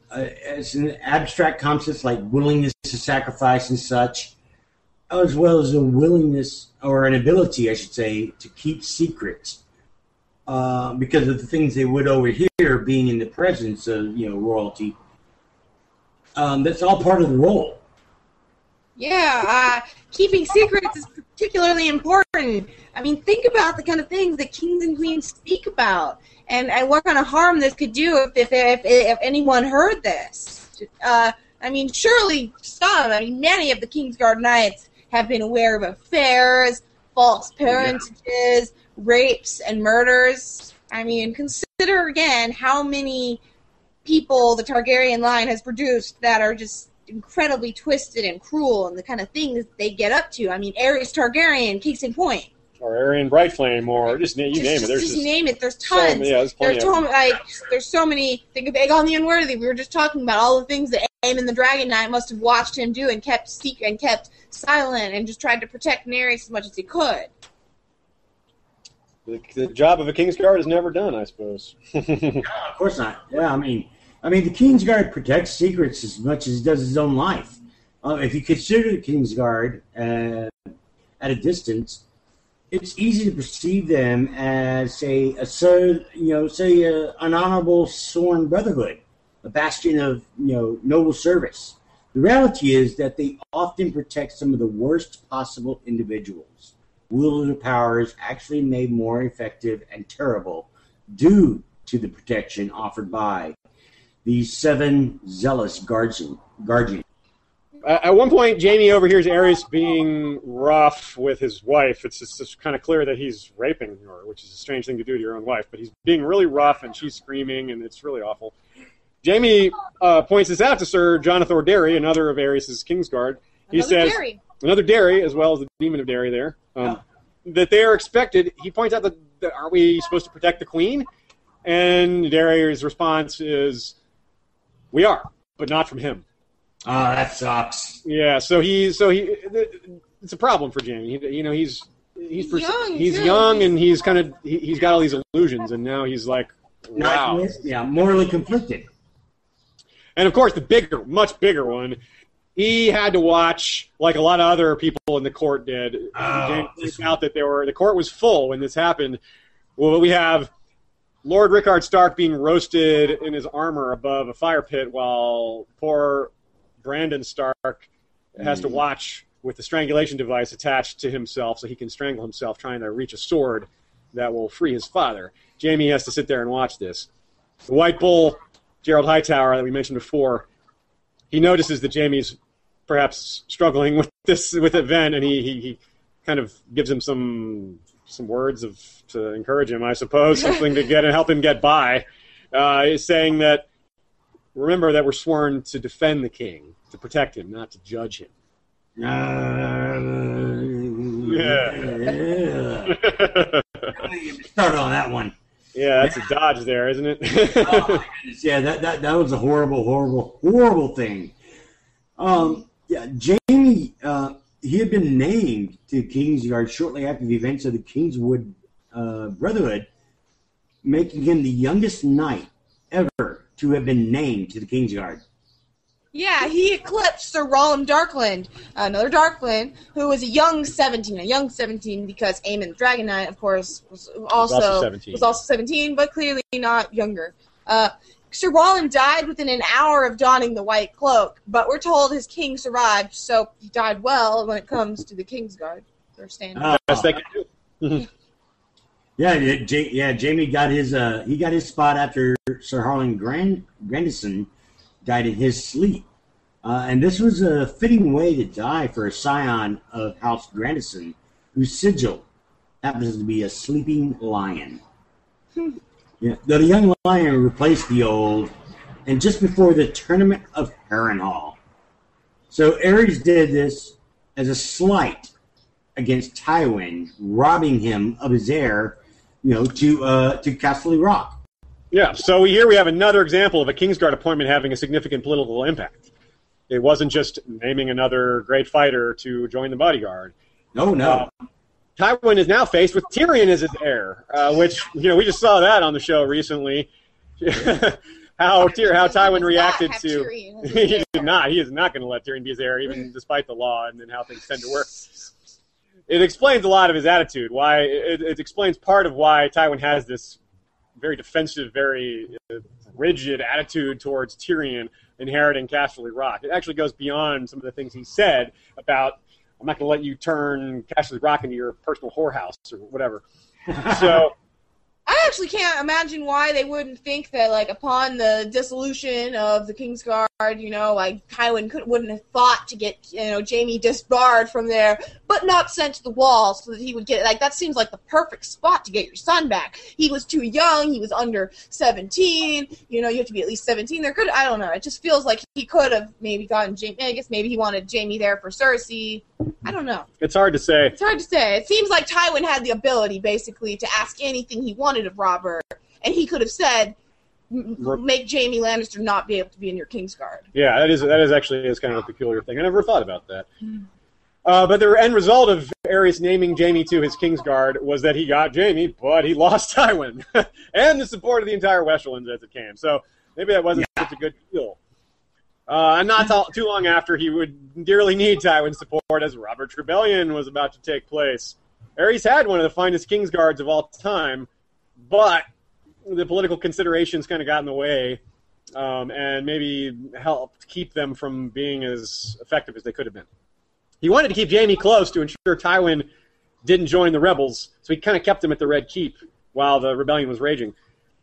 Uh, it's an abstract concept like willingness to sacrifice and such, as well as a willingness or an ability, I should say, to keep secrets uh, because of the things they would overhear being in the presence of you know royalty. Um, that's all part of the role. Yeah, uh, keeping secrets is particularly important. I mean, think about the kind of things that kings and queens speak about, and, and what kind of harm this could do if if if, if anyone heard this. Uh, I mean, surely some. I mean, many of the Kingsguard knights have been aware of affairs, false parentages, rapes, and murders. I mean, consider again how many people the Targaryen line has produced that are just incredibly twisted and cruel and the kind of things they get up to. I mean, Aerys Targaryen, case in point. or Aerion Brightflame, or just na- you just, name it. just- There's just just name it. There's so tons. many- yeah, there's plenty there's of so them. like there's so many. Think of Aegon the Unworthy. We were just talking about all the things that Aemon the Dragon Knight must have watched him do and kept secret and kept silent and just tried to protect Daenerys as much as he could. the, the job of a King's Guard is never done, I suppose. Of course not. Yeah, I mean, I mean, the King's Guard protects secrets as much as he does his own life. Uh, if you consider the King's Guard uh, at a distance, it's easy to perceive them as, say, a so you know, say, a, an honorable sworn brotherhood, a bastion of you know noble service. The reality is that they often protect some of the worst possible individuals. Wielding of powers actually made more effective and terrible due to the protection offered by these seven zealous guardian, guardians. At at one point, Jaime overhears Aerys being rough with his wife. It's just, it's kind of clear that he's raping her, which is a strange thing to do to your own wife. But he's being really rough, and she's screaming, and it's really awful. Jaime uh, points this out to Sir Jonothor Darry, another of Aerys' Kingsguard. He Another says Darry. another Darry, as well as the demon of Darry there, um, that they are expected. He points out that, that aren't we supposed to protect the queen? And Darry's response is, "We are, but not from him." Ah, that sucks. Yeah, so he's so he it's a problem for Jaime. He, you know, he's he's pers- young, he's too. young and he's kind of he, he's got all these illusions, and now he's like, wow. Not, yeah, morally conflicted. And of course, the bigger, much bigger one, he had to watch like a lot of other people in the court did. Oh, James this out that there were the court was full when this happened. Well, we have Lord Rickard Stark being roasted in his armor above a fire pit, while poor Brandon Stark has to Mm. watch with the strangulation device attached to himself so he can strangle himself trying to reach a sword that will free his father. Jaime has to sit there and watch this. The White Bull, Gerold Hightower, that we mentioned before, he notices that Jaime's perhaps struggling with this with event, and he, he, he kind of gives him some some words of to encourage him, I suppose, something to get and help him get by. Uh, is saying that remember that we're sworn to defend the king, to protect him, not to judge him. yeah. Start on that one. Yeah, that's a dodge there, isn't it? oh. Yeah, that, that that was a horrible, horrible, horrible thing. Um, yeah, Jaime, uh, he had been named to Kingsguard shortly after the events of the Kingswood uh, Brotherhood, making him the youngest knight ever to have been named to the Kingsguard. Yeah, he eclipsed Sir Roland Darklyn, another Darklyn, who was a young 17, a young 17 because Aemon the Dragon Knight, of course, was also, also 17. was also 17, but clearly not younger. Uh, Sir Roland died within an hour of donning the white cloak, but we're told his king survived, so he died well when it comes to the Kingsguard. Their standard. Oh. Best they can do. Yeah, yeah, Ja- yeah, Jaime got his uh, he got his spot after Sir Harlan Grand- Grandison died in his sleep, uh, and this was a fitting way to die for a scion of House Grandison, whose sigil happens to be a sleeping lion. yeah, the young lion replaced the old, and just before the tournament of Harrenhal. So Aerys did this as a slight against Tywin, robbing him of his heir, you know, to uh, to Casterly Rock. Yeah, so we, here we have another example of a Kingsguard appointment having a significant political impact. It wasn't just naming another great fighter to join the bodyguard. No, no. Uh, Tywin is now faced with Tyrion as his heir, uh, which you know we just saw that on the show recently. how Tyr- how Tywin reacted to he did not he is not going to let Tyrion be his heir, even despite the law and then how things tend to work. It explains a lot of his attitude. Why it, it explains part of why Tywin has this very defensive, very uh, rigid attitude towards Tyrion inheriting Casterly Rock. It actually goes beyond some of the things he said about I'm not going to let you turn Casterly Rock into your personal whorehouse or whatever. So I actually can't imagine why they wouldn't think that, like, upon the dissolution of the Kingsguard, you know, like Tywin could wouldn't have thought to get, you know, Jaime disbarred from there, but not sent to the wall so that he would get like that seems like the perfect spot to get your son back. He was too young. He was under seventeen. You know, you have to be at least seventeen. There could I don't know. It just feels like he could have maybe gotten Jaime. I guess maybe he wanted Jaime there for Cersei. I don't know. it's hard to say. It's hard to say. It seems like Tywin had the ability, basically, to ask anything he wanted of Robert, and he could have said, "Make Jaime Lannister not be able to be in your Kingsguard." Yeah, that is that is actually is kind of a peculiar thing. I never thought about that. Hmm. Uh, but the end result of Aerys naming Jaime to his Kingsguard was that he got Jaime, but he lost Tywin and the support of the entire Westerlands as it came. So maybe that wasn't such a good deal. Uh, and not too- too long after, he would dearly need Tywin's support as Robert's Rebellion was about to take place. Aerys had one of the finest Kingsguards of all time, but the political considerations kind of got in the way um, and maybe helped keep them from being as effective as they could have been. He wanted to keep Jaime close to ensure Tywin didn't join the rebels, so he kind of kept him at the Red Keep while the rebellion was raging.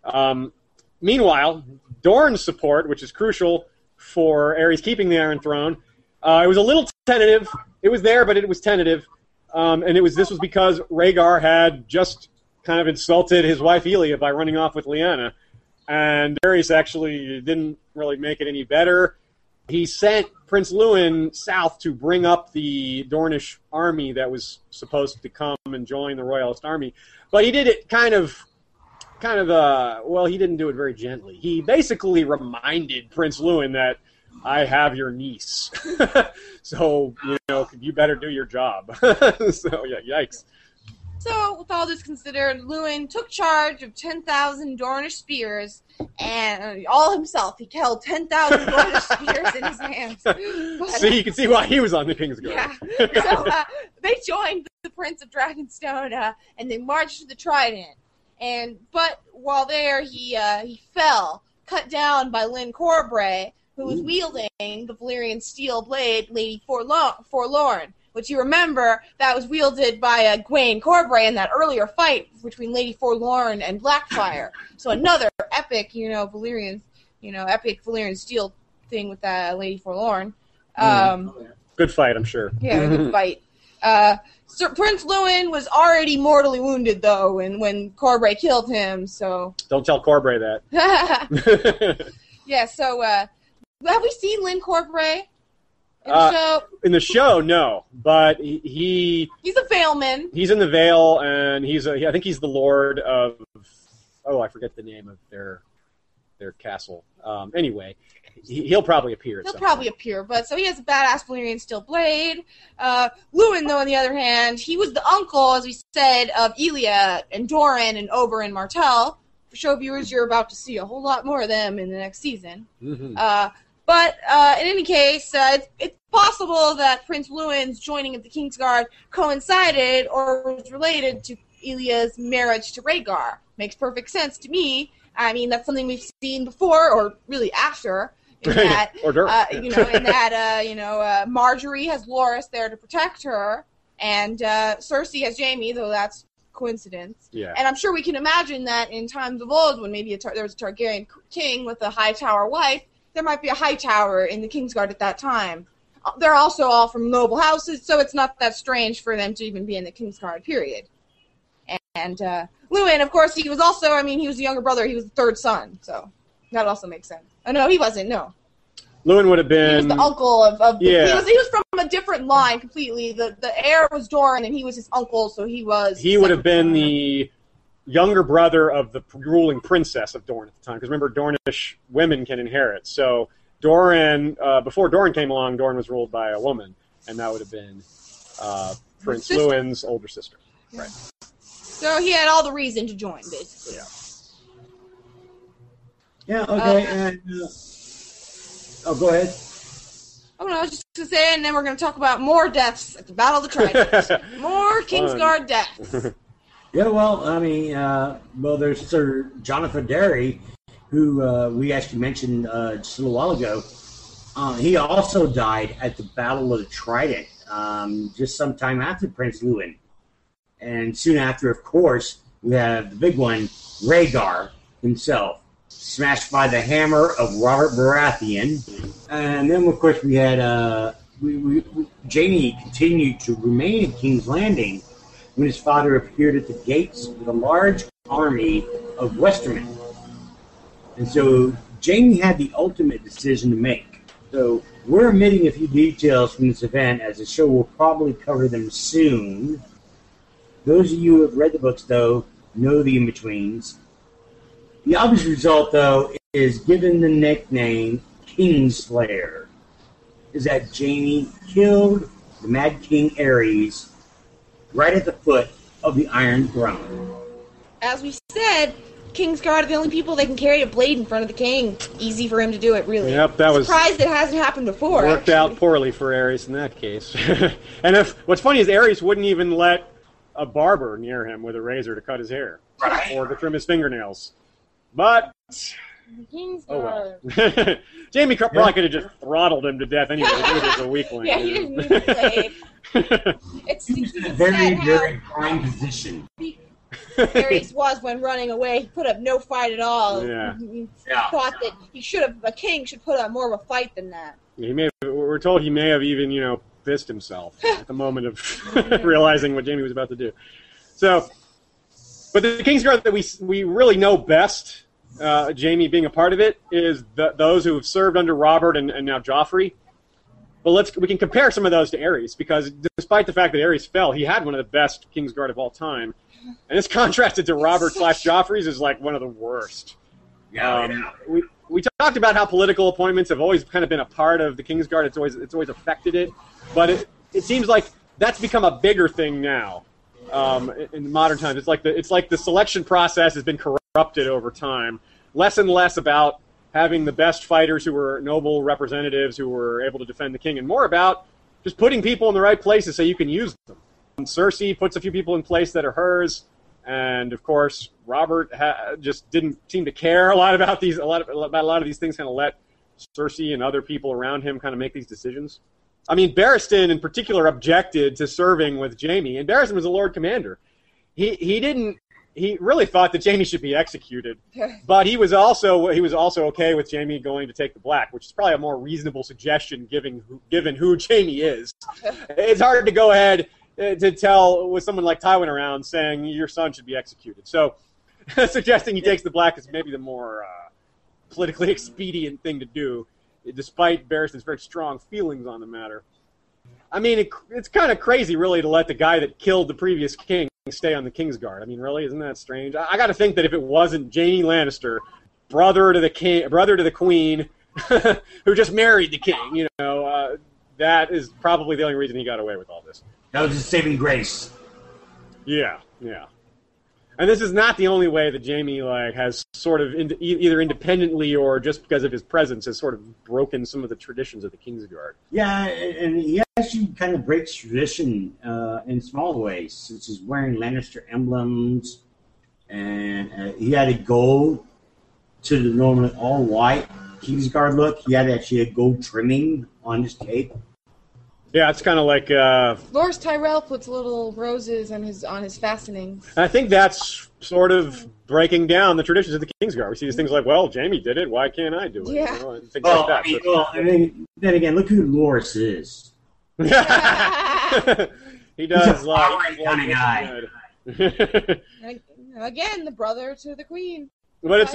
Um, meanwhile, Dorne's support, which is crucial for Aerys keeping the Iron Throne, uh, it was a little tentative. It was there, but it was tentative, um, and it was this was because Rhaegar had just kind of insulted his wife Elia by running off with Lyanna, and Aerys actually didn't really make it any better. He sent Prince Lewyn south to bring up the Dornish army that was supposed to come and join the Royalist army, but he did it kind of kind of uh well he didn't do it very gently. He basically reminded prince lewyn that i have your niece. So you know you better do your job. So yeah yikes So, with all this considered, Lewyn took charge of 10,000 Dornish spears, and all himself. He held 10,000 Dornish spears in his hands. But, so you can see why he was on the king's guard Yeah. So uh, they joined the Prince of Dragonstone, uh, and they marched to the Trident. And but while there, he uh, he fell, cut down by Lyn Corbray, who was wielding the Valyrian steel blade, Lady Forlorn. Forlorn. Which you remember that was wielded by uh, Gwayne Corbray in that earlier fight between Lady Forlorn and Blackfyre. So another epic, you know, Valyrian, you know, epic Valyrian steel thing with that Lady Forlorn. Um, Good fight, I'm sure. yeah, good fight. Uh, Sir Prince Lewyn was already mortally wounded though, and when Corbray killed him. So Don't tell Corbray that. yeah, so uh, have we seen Lyn Corbray in the Uh, show? in the show, no, but he, he He's a Valeman. he's in the Vale, and he's a, I think he's the Lord of. Oh, I forget the name of their their castle. Um, anyway, he, he'll probably appear. He'll probably point. appear, but so he has a badass Valyrian steel blade. Uh, Lewyn, though, on the other hand, he was the uncle, as we said, of Elia and Doran and Oberyn Martell. For show viewers, you're about to see a whole lot more of them in the next season. Mhm. Uh, but uh, in any case, uh, it's, it's possible that Prince Lewyn's joining of the Kingsguard coincided or was related to Elia's marriage to Rhaegar. Makes perfect sense to me. I mean, that's something we've seen before, or really after. In that, Or uh, you know, in that, uh, you know, uh, Margaery has Loras there to protect her, and uh, Cersei has Jaime, though that's coincidence. yeah. And I'm sure we can imagine that in times of old, when maybe a Tar- there was a Targaryen king with a Hightower wife, there might be a Hightower in the Kingsguard at that time. They're also all from noble houses, so it's not that strange for them to even be in the Kingsguard, period. And uh, Lewyn, of course, he was also, I mean, he was the younger brother, he was the third son, so that also makes sense. Oh, no, he wasn't, no. Lewyn would have He was been. the uncle of, of the, he, Yeah. was, he was from a different line completely. The the heir was Doran, and he was his uncle, so he was. he would have been the younger brother of the ruling princess of Dorne at the time. Because remember, Dornish women can inherit. So Doran, uh, before Doran came along, Dorne was ruled by a woman, and that would have been uh, Prince Sister. Lewyn's older sister. So he had all the reason to join, basically. Yeah. Yeah, okay. Uh, and, uh, oh, go ahead. Oh no, I was just gonna say, and then we're gonna talk about more deaths at the Battle of the Trident. more Kingsguard deaths. Yeah, well, I mean, uh, well, there's Sir Jonothor Darry, who uh, we actually mentioned uh, just a little while ago. Uh, he also died at the Battle of the Trident, um, just sometime after Prince Lewyn. And soon after, of course, we have the big one, Rhaegar himself, smashed by the hammer of Robert Baratheon. And then, of course, we had uh, we, we, we, Jaime continued to remain in King's Landing when his father appeared at the gates with a large army of Westermen. And so Jaime had the ultimate decision to make. So we're omitting a few details from this event as the show will probably cover them soon. Those of you who have read the books, though, know the in betweens. The obvious result, though, is given the nickname Kingslayer, is that Jaime killed the Mad King Aerys right at the foot of the Iron Throne. As we said, Kingsguard are the only people that can carry a blade in front of the king. Easy for him to do it, really. Yep, that was- surprised it hasn't happened before. Worked actually. out poorly for Aerys in that case. and if what's funny is Aerys wouldn't even let a barber near him with a razor to cut his hair or to trim his fingernails. But Kingsguard. oh well. Jaime Cr- probably could have just throttled him to death anyway. He was a weakling. Yeah, he didn't need a blade. It's, He was in a very, very prime position. Aerys was when running away. He put up no fight at all. Yeah. He Yeah. thought that he should have. A king should put up more of a fight than that. he may. Have, we're told he may have even you know pissed himself at the moment of realizing what Jaime was about to do. So, but the Kingsguard that we we really know best, uh, Jaime being a part of it, is the, those who have served under Robert and, and now Joffrey. But let's we can compare some of those to Aerys because despite the fact that Aerys fell, he had one of the best Kingsguard of all time, and this contrasted to Robert slash Joffrey's is like one of the worst. Um, we we talked about how political appointments have always kind of been a part of the Kingsguard. It's always it's always affected it, but it it seems like that's become a bigger thing now. Um, in, in modern times, it's like the it's like the selection process has been corrupted over time. Less and less about having the best fighters who were noble representatives who were able to defend the king, and more about just putting people in the right places so you can use them. And Cersei puts a few people in place that are hers, and of course Robert ha- just didn't seem to care a lot about these a lot of, about a lot of these things. Kind of let Cersei and other people around him kind of make these decisions. I mean, Barristan in particular objected to serving with Jaime, and Barristan was a Lord Commander. He he didn't. He really thought that Jaime should be executed, but he was also he was also okay with Jaime going to take the black, which is probably a more reasonable suggestion given who, given who Jaime is. it's hard to go ahead uh, to tell with someone like Tywin around saying your son should be executed. So, suggesting he takes the black is maybe the more uh, politically expedient thing to do, despite Barristan's very strong feelings on the matter. I mean, it, it's kind of crazy, really, to let the guy that killed the previous king stay on the Kingsguard. I mean, really, isn't that strange? I, I got to think that if it wasn't Jaime Lannister, brother to the king, brother to the queen, who just married the king, you know, uh, that is probably the only reason he got away with all this. That was his saving grace. Yeah, yeah. And this is not the only way that Jaime like has sort of e- either independently or just because of his presence has sort of broken some of the traditions of the Kingsguard. Yeah, and he actually kind of breaks tradition uh, in small ways, such as wearing Lannister emblems, and uh, he had to go to the normally all white Kingsguard look. He had actually a gold trimming on his cape. Yeah, it's kind of like uh, Loras Tyrell puts little roses on his on his fastenings. I think that's sort of breaking down the traditions of the Kingsguard. We see these things like, well, Jaime did it, why can't I do it? Yeah. You know, and things Well, like I mean, that. well, I mean, then again, look who Loras is. he does He's a like fiery kind of guy. Again, the brother to the queen. But it's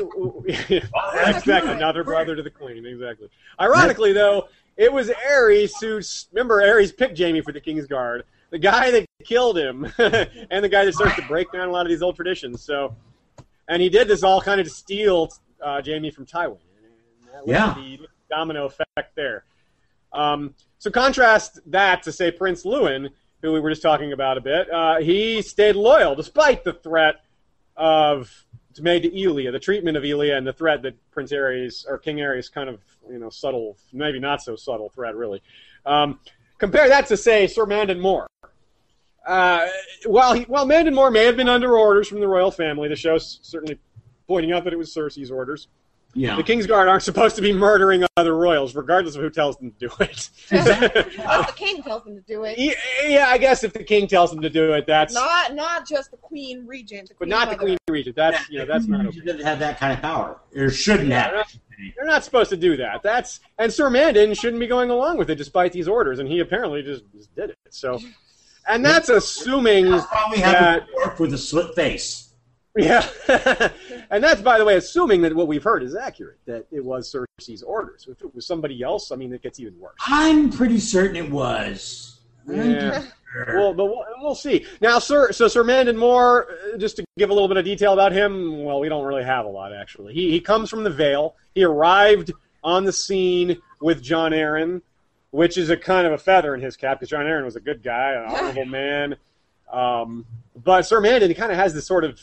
exactly another brother to the queen. Exactly. Ironically, though, it was Aerys who remember Aerys picked Jaime for the Kingsguard, the guy that killed him, and the guy that starts to break down a lot of these old traditions. So, and he did this all kind of to steal uh, Jaime from Tywin. And that was Yeah. the domino effect there. Um, so contrast that to say Prince Lewyn, who we were just talking about a bit. Uh, he stayed loyal despite the threat of it's made to Elia, the treatment of Elia, and the threat that Prince Aerys or King Aerys kind of you know subtle, maybe not so subtle threat really. Um, compare that to say Sir Mandon Moore. Uh, while he, while Mandon Moore may have been under orders from the royal family, the show's certainly pointing out that it was Cersei's orders. Yeah. The Kingsguard aren't supposed to be murdering other royals, regardless of who tells them to do it. Well, the king tells them to do it. yeah, yeah, I guess if the king tells them to do it, that's Not not just the queen regent. The but queen not the queen regent. That's you know that's not She okay. doesn't have that kind of power, or shouldn't Yeah, have. they're not- They're not supposed to do that. That's and Sir Mandon shouldn't be going along with it despite these orders, and he apparently just, just did it. So, and that's assuming That's probably have that to work with a slit face. Yeah, and that's by the way assuming that what we've heard is accurate that it was Cersei's orders. If it was somebody else, I mean, it gets even worse. I'm pretty certain it was. Yeah. Well, but we'll, we'll see. Now, Sir, so Sir Mandon Moore, uh, just to give a little bit of detail about him, well, we don't really have a lot actually. He he comes from the Vale. He arrived on the scene with Jon Arryn, which is a kind of a feather in his cap because Jon Arryn was a good guy, an honorable man. Um, but Sir Mandon, he kind of has this sort of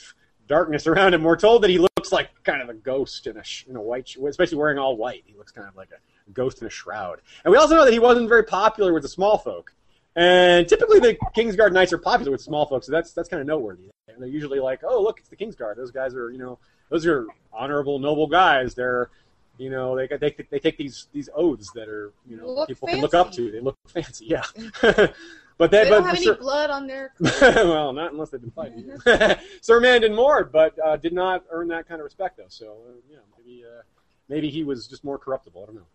darkness around him. We're told that he looks like kind of a ghost in a sh- in a white, sh- especially wearing all white. He looks kind of like a ghost in a shroud. And we also know that he wasn't very popular with the small folk. And typically, the Kingsguard knights are popular with small folk, so that's that's kind of noteworthy. And they're usually like, "Oh, look, it's the Kingsguard. Those guys are, you know, those are honorable, noble guys. They're, you know, they they they take these these oaths that are, you know, Look people can look up to. They look fancy, yeah. but they, They but don't have any Sir- blood on their. well, not unless they've been fighting. Sir Mandon Moore, but uh, did not earn that kind of respect, though. So, uh, yeah, maybe uh, maybe he was just more corruptible. I don't know.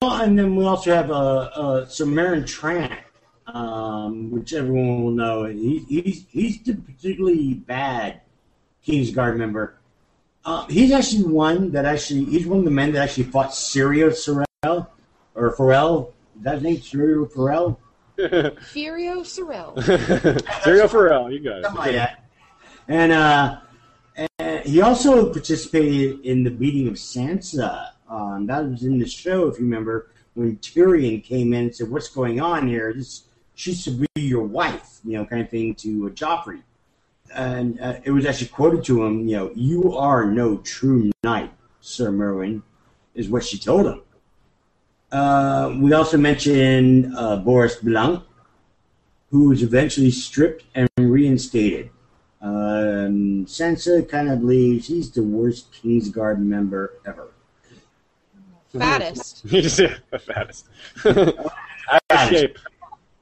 Well, and then we also have uh, uh, Sir Meryn Trant, um, which everyone will know. He, he's he's the particularly bad Kingsguard member. Uh, he's actually one that actually he's one of the men that actually fought Syrio Sorrel or Pharrell. Is that his name? Syrio Pharrell. Furio Sorrel. Serial Pharrell, you got Something like it. that. And uh, and he also participated in the beating of Sansa. Um, that was in the show, if you remember, when Tyrion came in and said, "What's going on here? This she should be your wife," you know, kind of thing to uh, Joffrey. And uh, it was actually quoted to him, you know, "You are no true knight, Sir Meryn," is what she told him. Uh, we also mentioned uh, Boros Blount, who was eventually stripped and reinstated. Um, Sansa kind of believes he's the worst Kingsguard member ever. fattest. He just the fattest. Out of shape.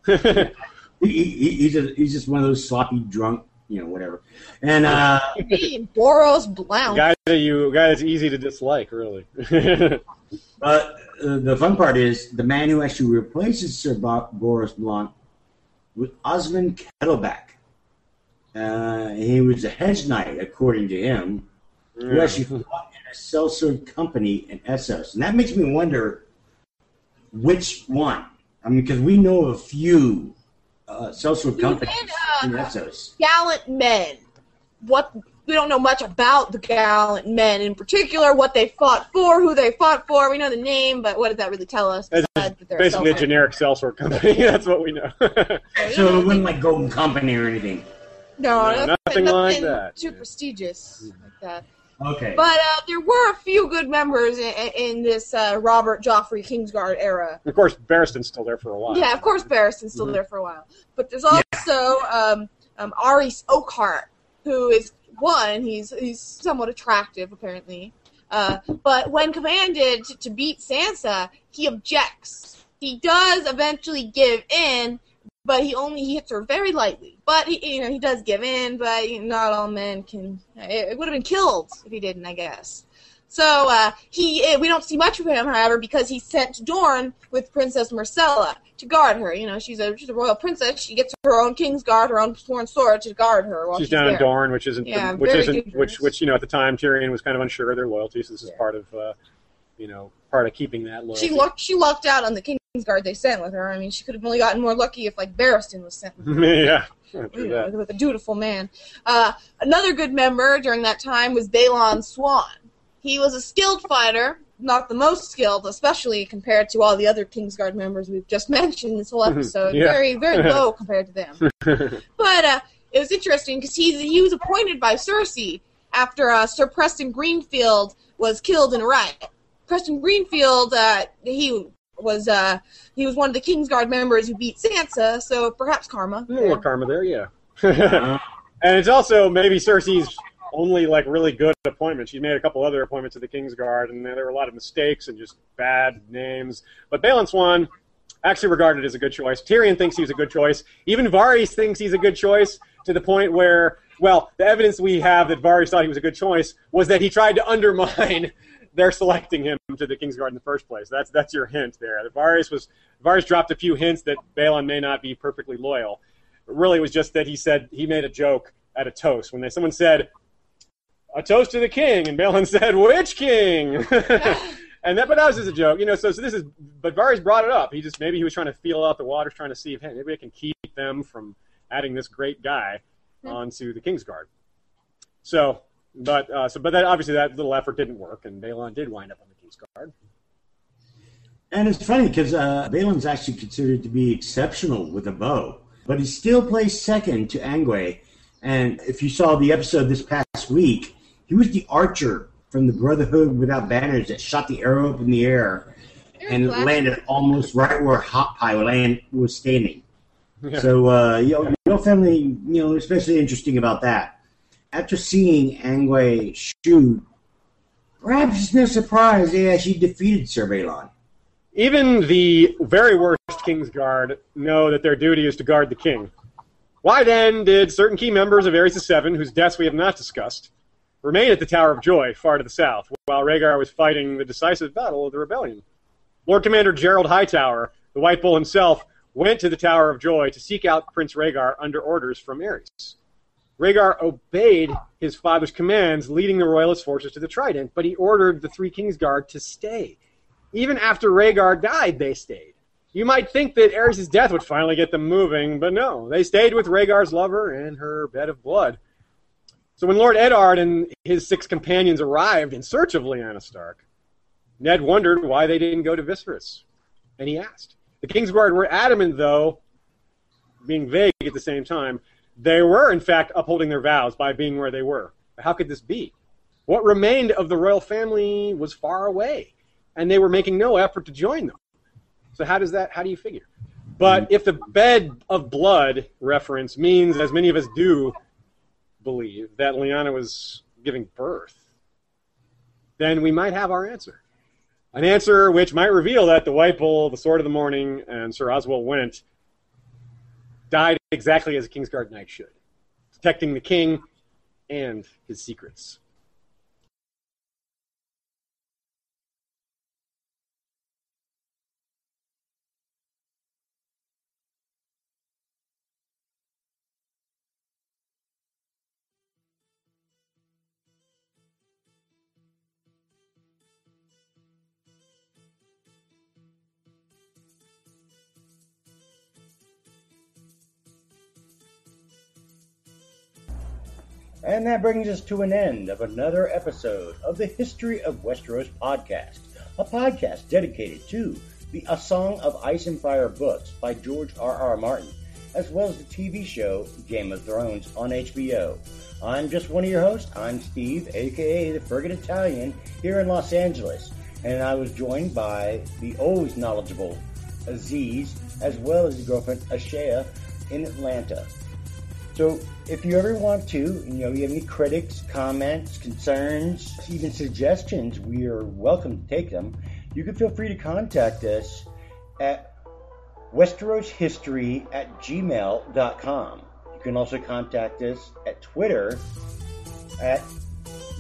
He, he, he's, just, he's just one of those sloppy drunk, you know, whatever. And uh, Me, Boros Blount. guy that you guy that's easy to dislike, really. But uh, the fun part is the man who actually replaces Sir Bo- Boros Blount was Osmund Kettleblack. Uh, he was a hedge knight, according to him, who actually fought in a sellsword company in Essos. And that makes me wonder which one. I mean, because we know of a few uh, sellsword He companies in, uh, in Essos. Gallant men. What we don't know much about the gallant men in particular, what they fought for, who they fought for. We know the name, but what does that really tell us? It's that they're basically a self-made? generic sellsword company. that's what we know. So it wasn't like Golden Company or anything. No, No, nothing, nothing like that, Too yeah. prestigious like that. Okay. But uh, there were a few good members in, in this uh, Robert Joffrey Kingsguard era. of course, Barristan's still there for a while. Yeah, of course, Barristan's still there for a while. But there's also um, um, Arys Oakheart, who is one. He's he's somewhat attractive, apparently. Uh, but when commanded to, to beat Sansa, he objects. He does eventually give in, but he only he hits her very lightly. But he you know he does give in, but not all men can. It, it would have been killed if he didn't, I guess. So uh, he we don't see much of him, however, because he's sent to Dorne with Princess Myrcella to guard her. You know, she's a she's a royal princess. She gets her own king's guard, her own sworn sword to guard her while she's she's, down there. in Dorne, which isn't Yeah, which isn't dangerous. which which you know at the time Tyrion was kind of unsure of their loyalty. So this is Yeah. part of uh, you know part of keeping that loyalty. She lucked she lucked out on the king's guard they sent with her. I mean, she could have only gotten more lucky if like Barristan was sent. With her. yeah, you know, with a dutiful man. Uh, another good member during that time was Balon Swan. He was a skilled fighter, not the most skilled, especially compared to all the other Kingsguard members we've just mentioned this whole episode. Yeah. Very, very low compared to them. But uh, it was interesting because he he was appointed by Cersei after uh, Sir Preston Greenfield was killed in a riot. Preston Greenfield, uh, he was uh, he was one of the Kingsguard members who beat Sansa, so perhaps karma. A little karma there, yeah. And it's also maybe Cersei's only like really good appointment. She made a couple other appointments to the King's Guard, and there were a lot of mistakes and just bad names. But Balon Swan actually regarded as a good choice. Tyrion thinks he's a good choice. Even Varys thinks he's a good choice to the point where, well, the evidence we have that Varys thought he was a good choice was that he tried to undermine their selecting him to the King's Guard in the first place. That's that's your hint there. Varys was Varys dropped a few hints that Balon may not be perfectly loyal. Really, it was just that he said he made a joke at a toast when they, someone said a toast to the king, and Balon said, "Which king?" and that, but that was just a joke, you know. So, so this is, but Varys brought it up. He just maybe he was trying to feel out the waters, trying to see if hey, maybe I can keep them from adding this great guy onto the King's Guard. So, but uh, so, but that obviously that little effort didn't work, and Balon did wind up on the King's Guard. And it's funny because uh, Balon's actually considered to be exceptional with a bow, but he still plays second to Anguy. And if you saw the episode this past week, he was the archer from the Brotherhood Without Banners that shot the arrow up in the air and Black- landed almost right where Hot Pie land was standing. Yeah. So, uh, you know, your family, you know, especially interesting about that. After seeing Anguy shoot, perhaps it's no surprise they actually defeated Sir Balon. Even the very worst King's Guard know that their duty is to guard the king. Why then did certain key members of Aerys the Seven, whose deaths we have not discussed, remain at the Tower of Joy, far to the south, while Rhaegar was fighting the decisive battle of the rebellion? Lord Commander Gerold Hightower, the White Bull himself, went to the Tower of Joy to seek out Prince Rhaegar under orders from Aerys. Rhaegar obeyed his father's commands, leading the royalist forces to the Trident, but he ordered the three Kingsguard to stay. Even after Rhaegar died, they stayed. You might think that Aerys' death would finally get them moving, but no, they stayed with Rhaegar's lover and her bed of blood. So when Lord Eddard and his six companions arrived in search of Lyanna Stark, Ned wondered why they didn't go to Viserys, and he asked. The Kingsguard were adamant, though, being vague at the same time, they were in fact upholding their vows by being where they were. How could this be? What remained of the royal family was far away, and they were making no effort to join them. So how does that? How do you figure? But if the bed of blood reference means, as many of us do believe, that Lyanna was giving birth, then we might have our answer. An answer which might reveal that the White Bull, the Sword of the Morning, and Sir Oswell Whent died exactly as a Kingsguard Knight should, protecting the king and his secrets. And that brings us to an end of another episode of the History of Westeros podcast, a podcast dedicated to the A Song of Ice and Fire books by George R. R. Martin, as well as the TV show Game of Thrones on HBO. I'm just one of your hosts. I'm Steve, aka the Fergus Italian, here in Los Angeles, and I was joined by the always knowledgeable Aziz, as well as his girlfriend Ashaya in Atlanta. So if you ever want to, you know, you have any critics, comments, concerns, even suggestions, we are welcome to take them. You can feel free to contact us at westeroshistory at gmail.com. You can also contact us at Twitter at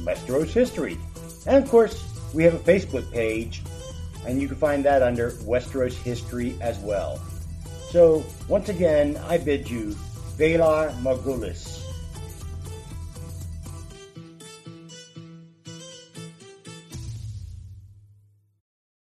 Westeros History. And of course, we have a Facebook page, and you can find that under Westeros History as well. So, once again, I bid you Valar Morghulis.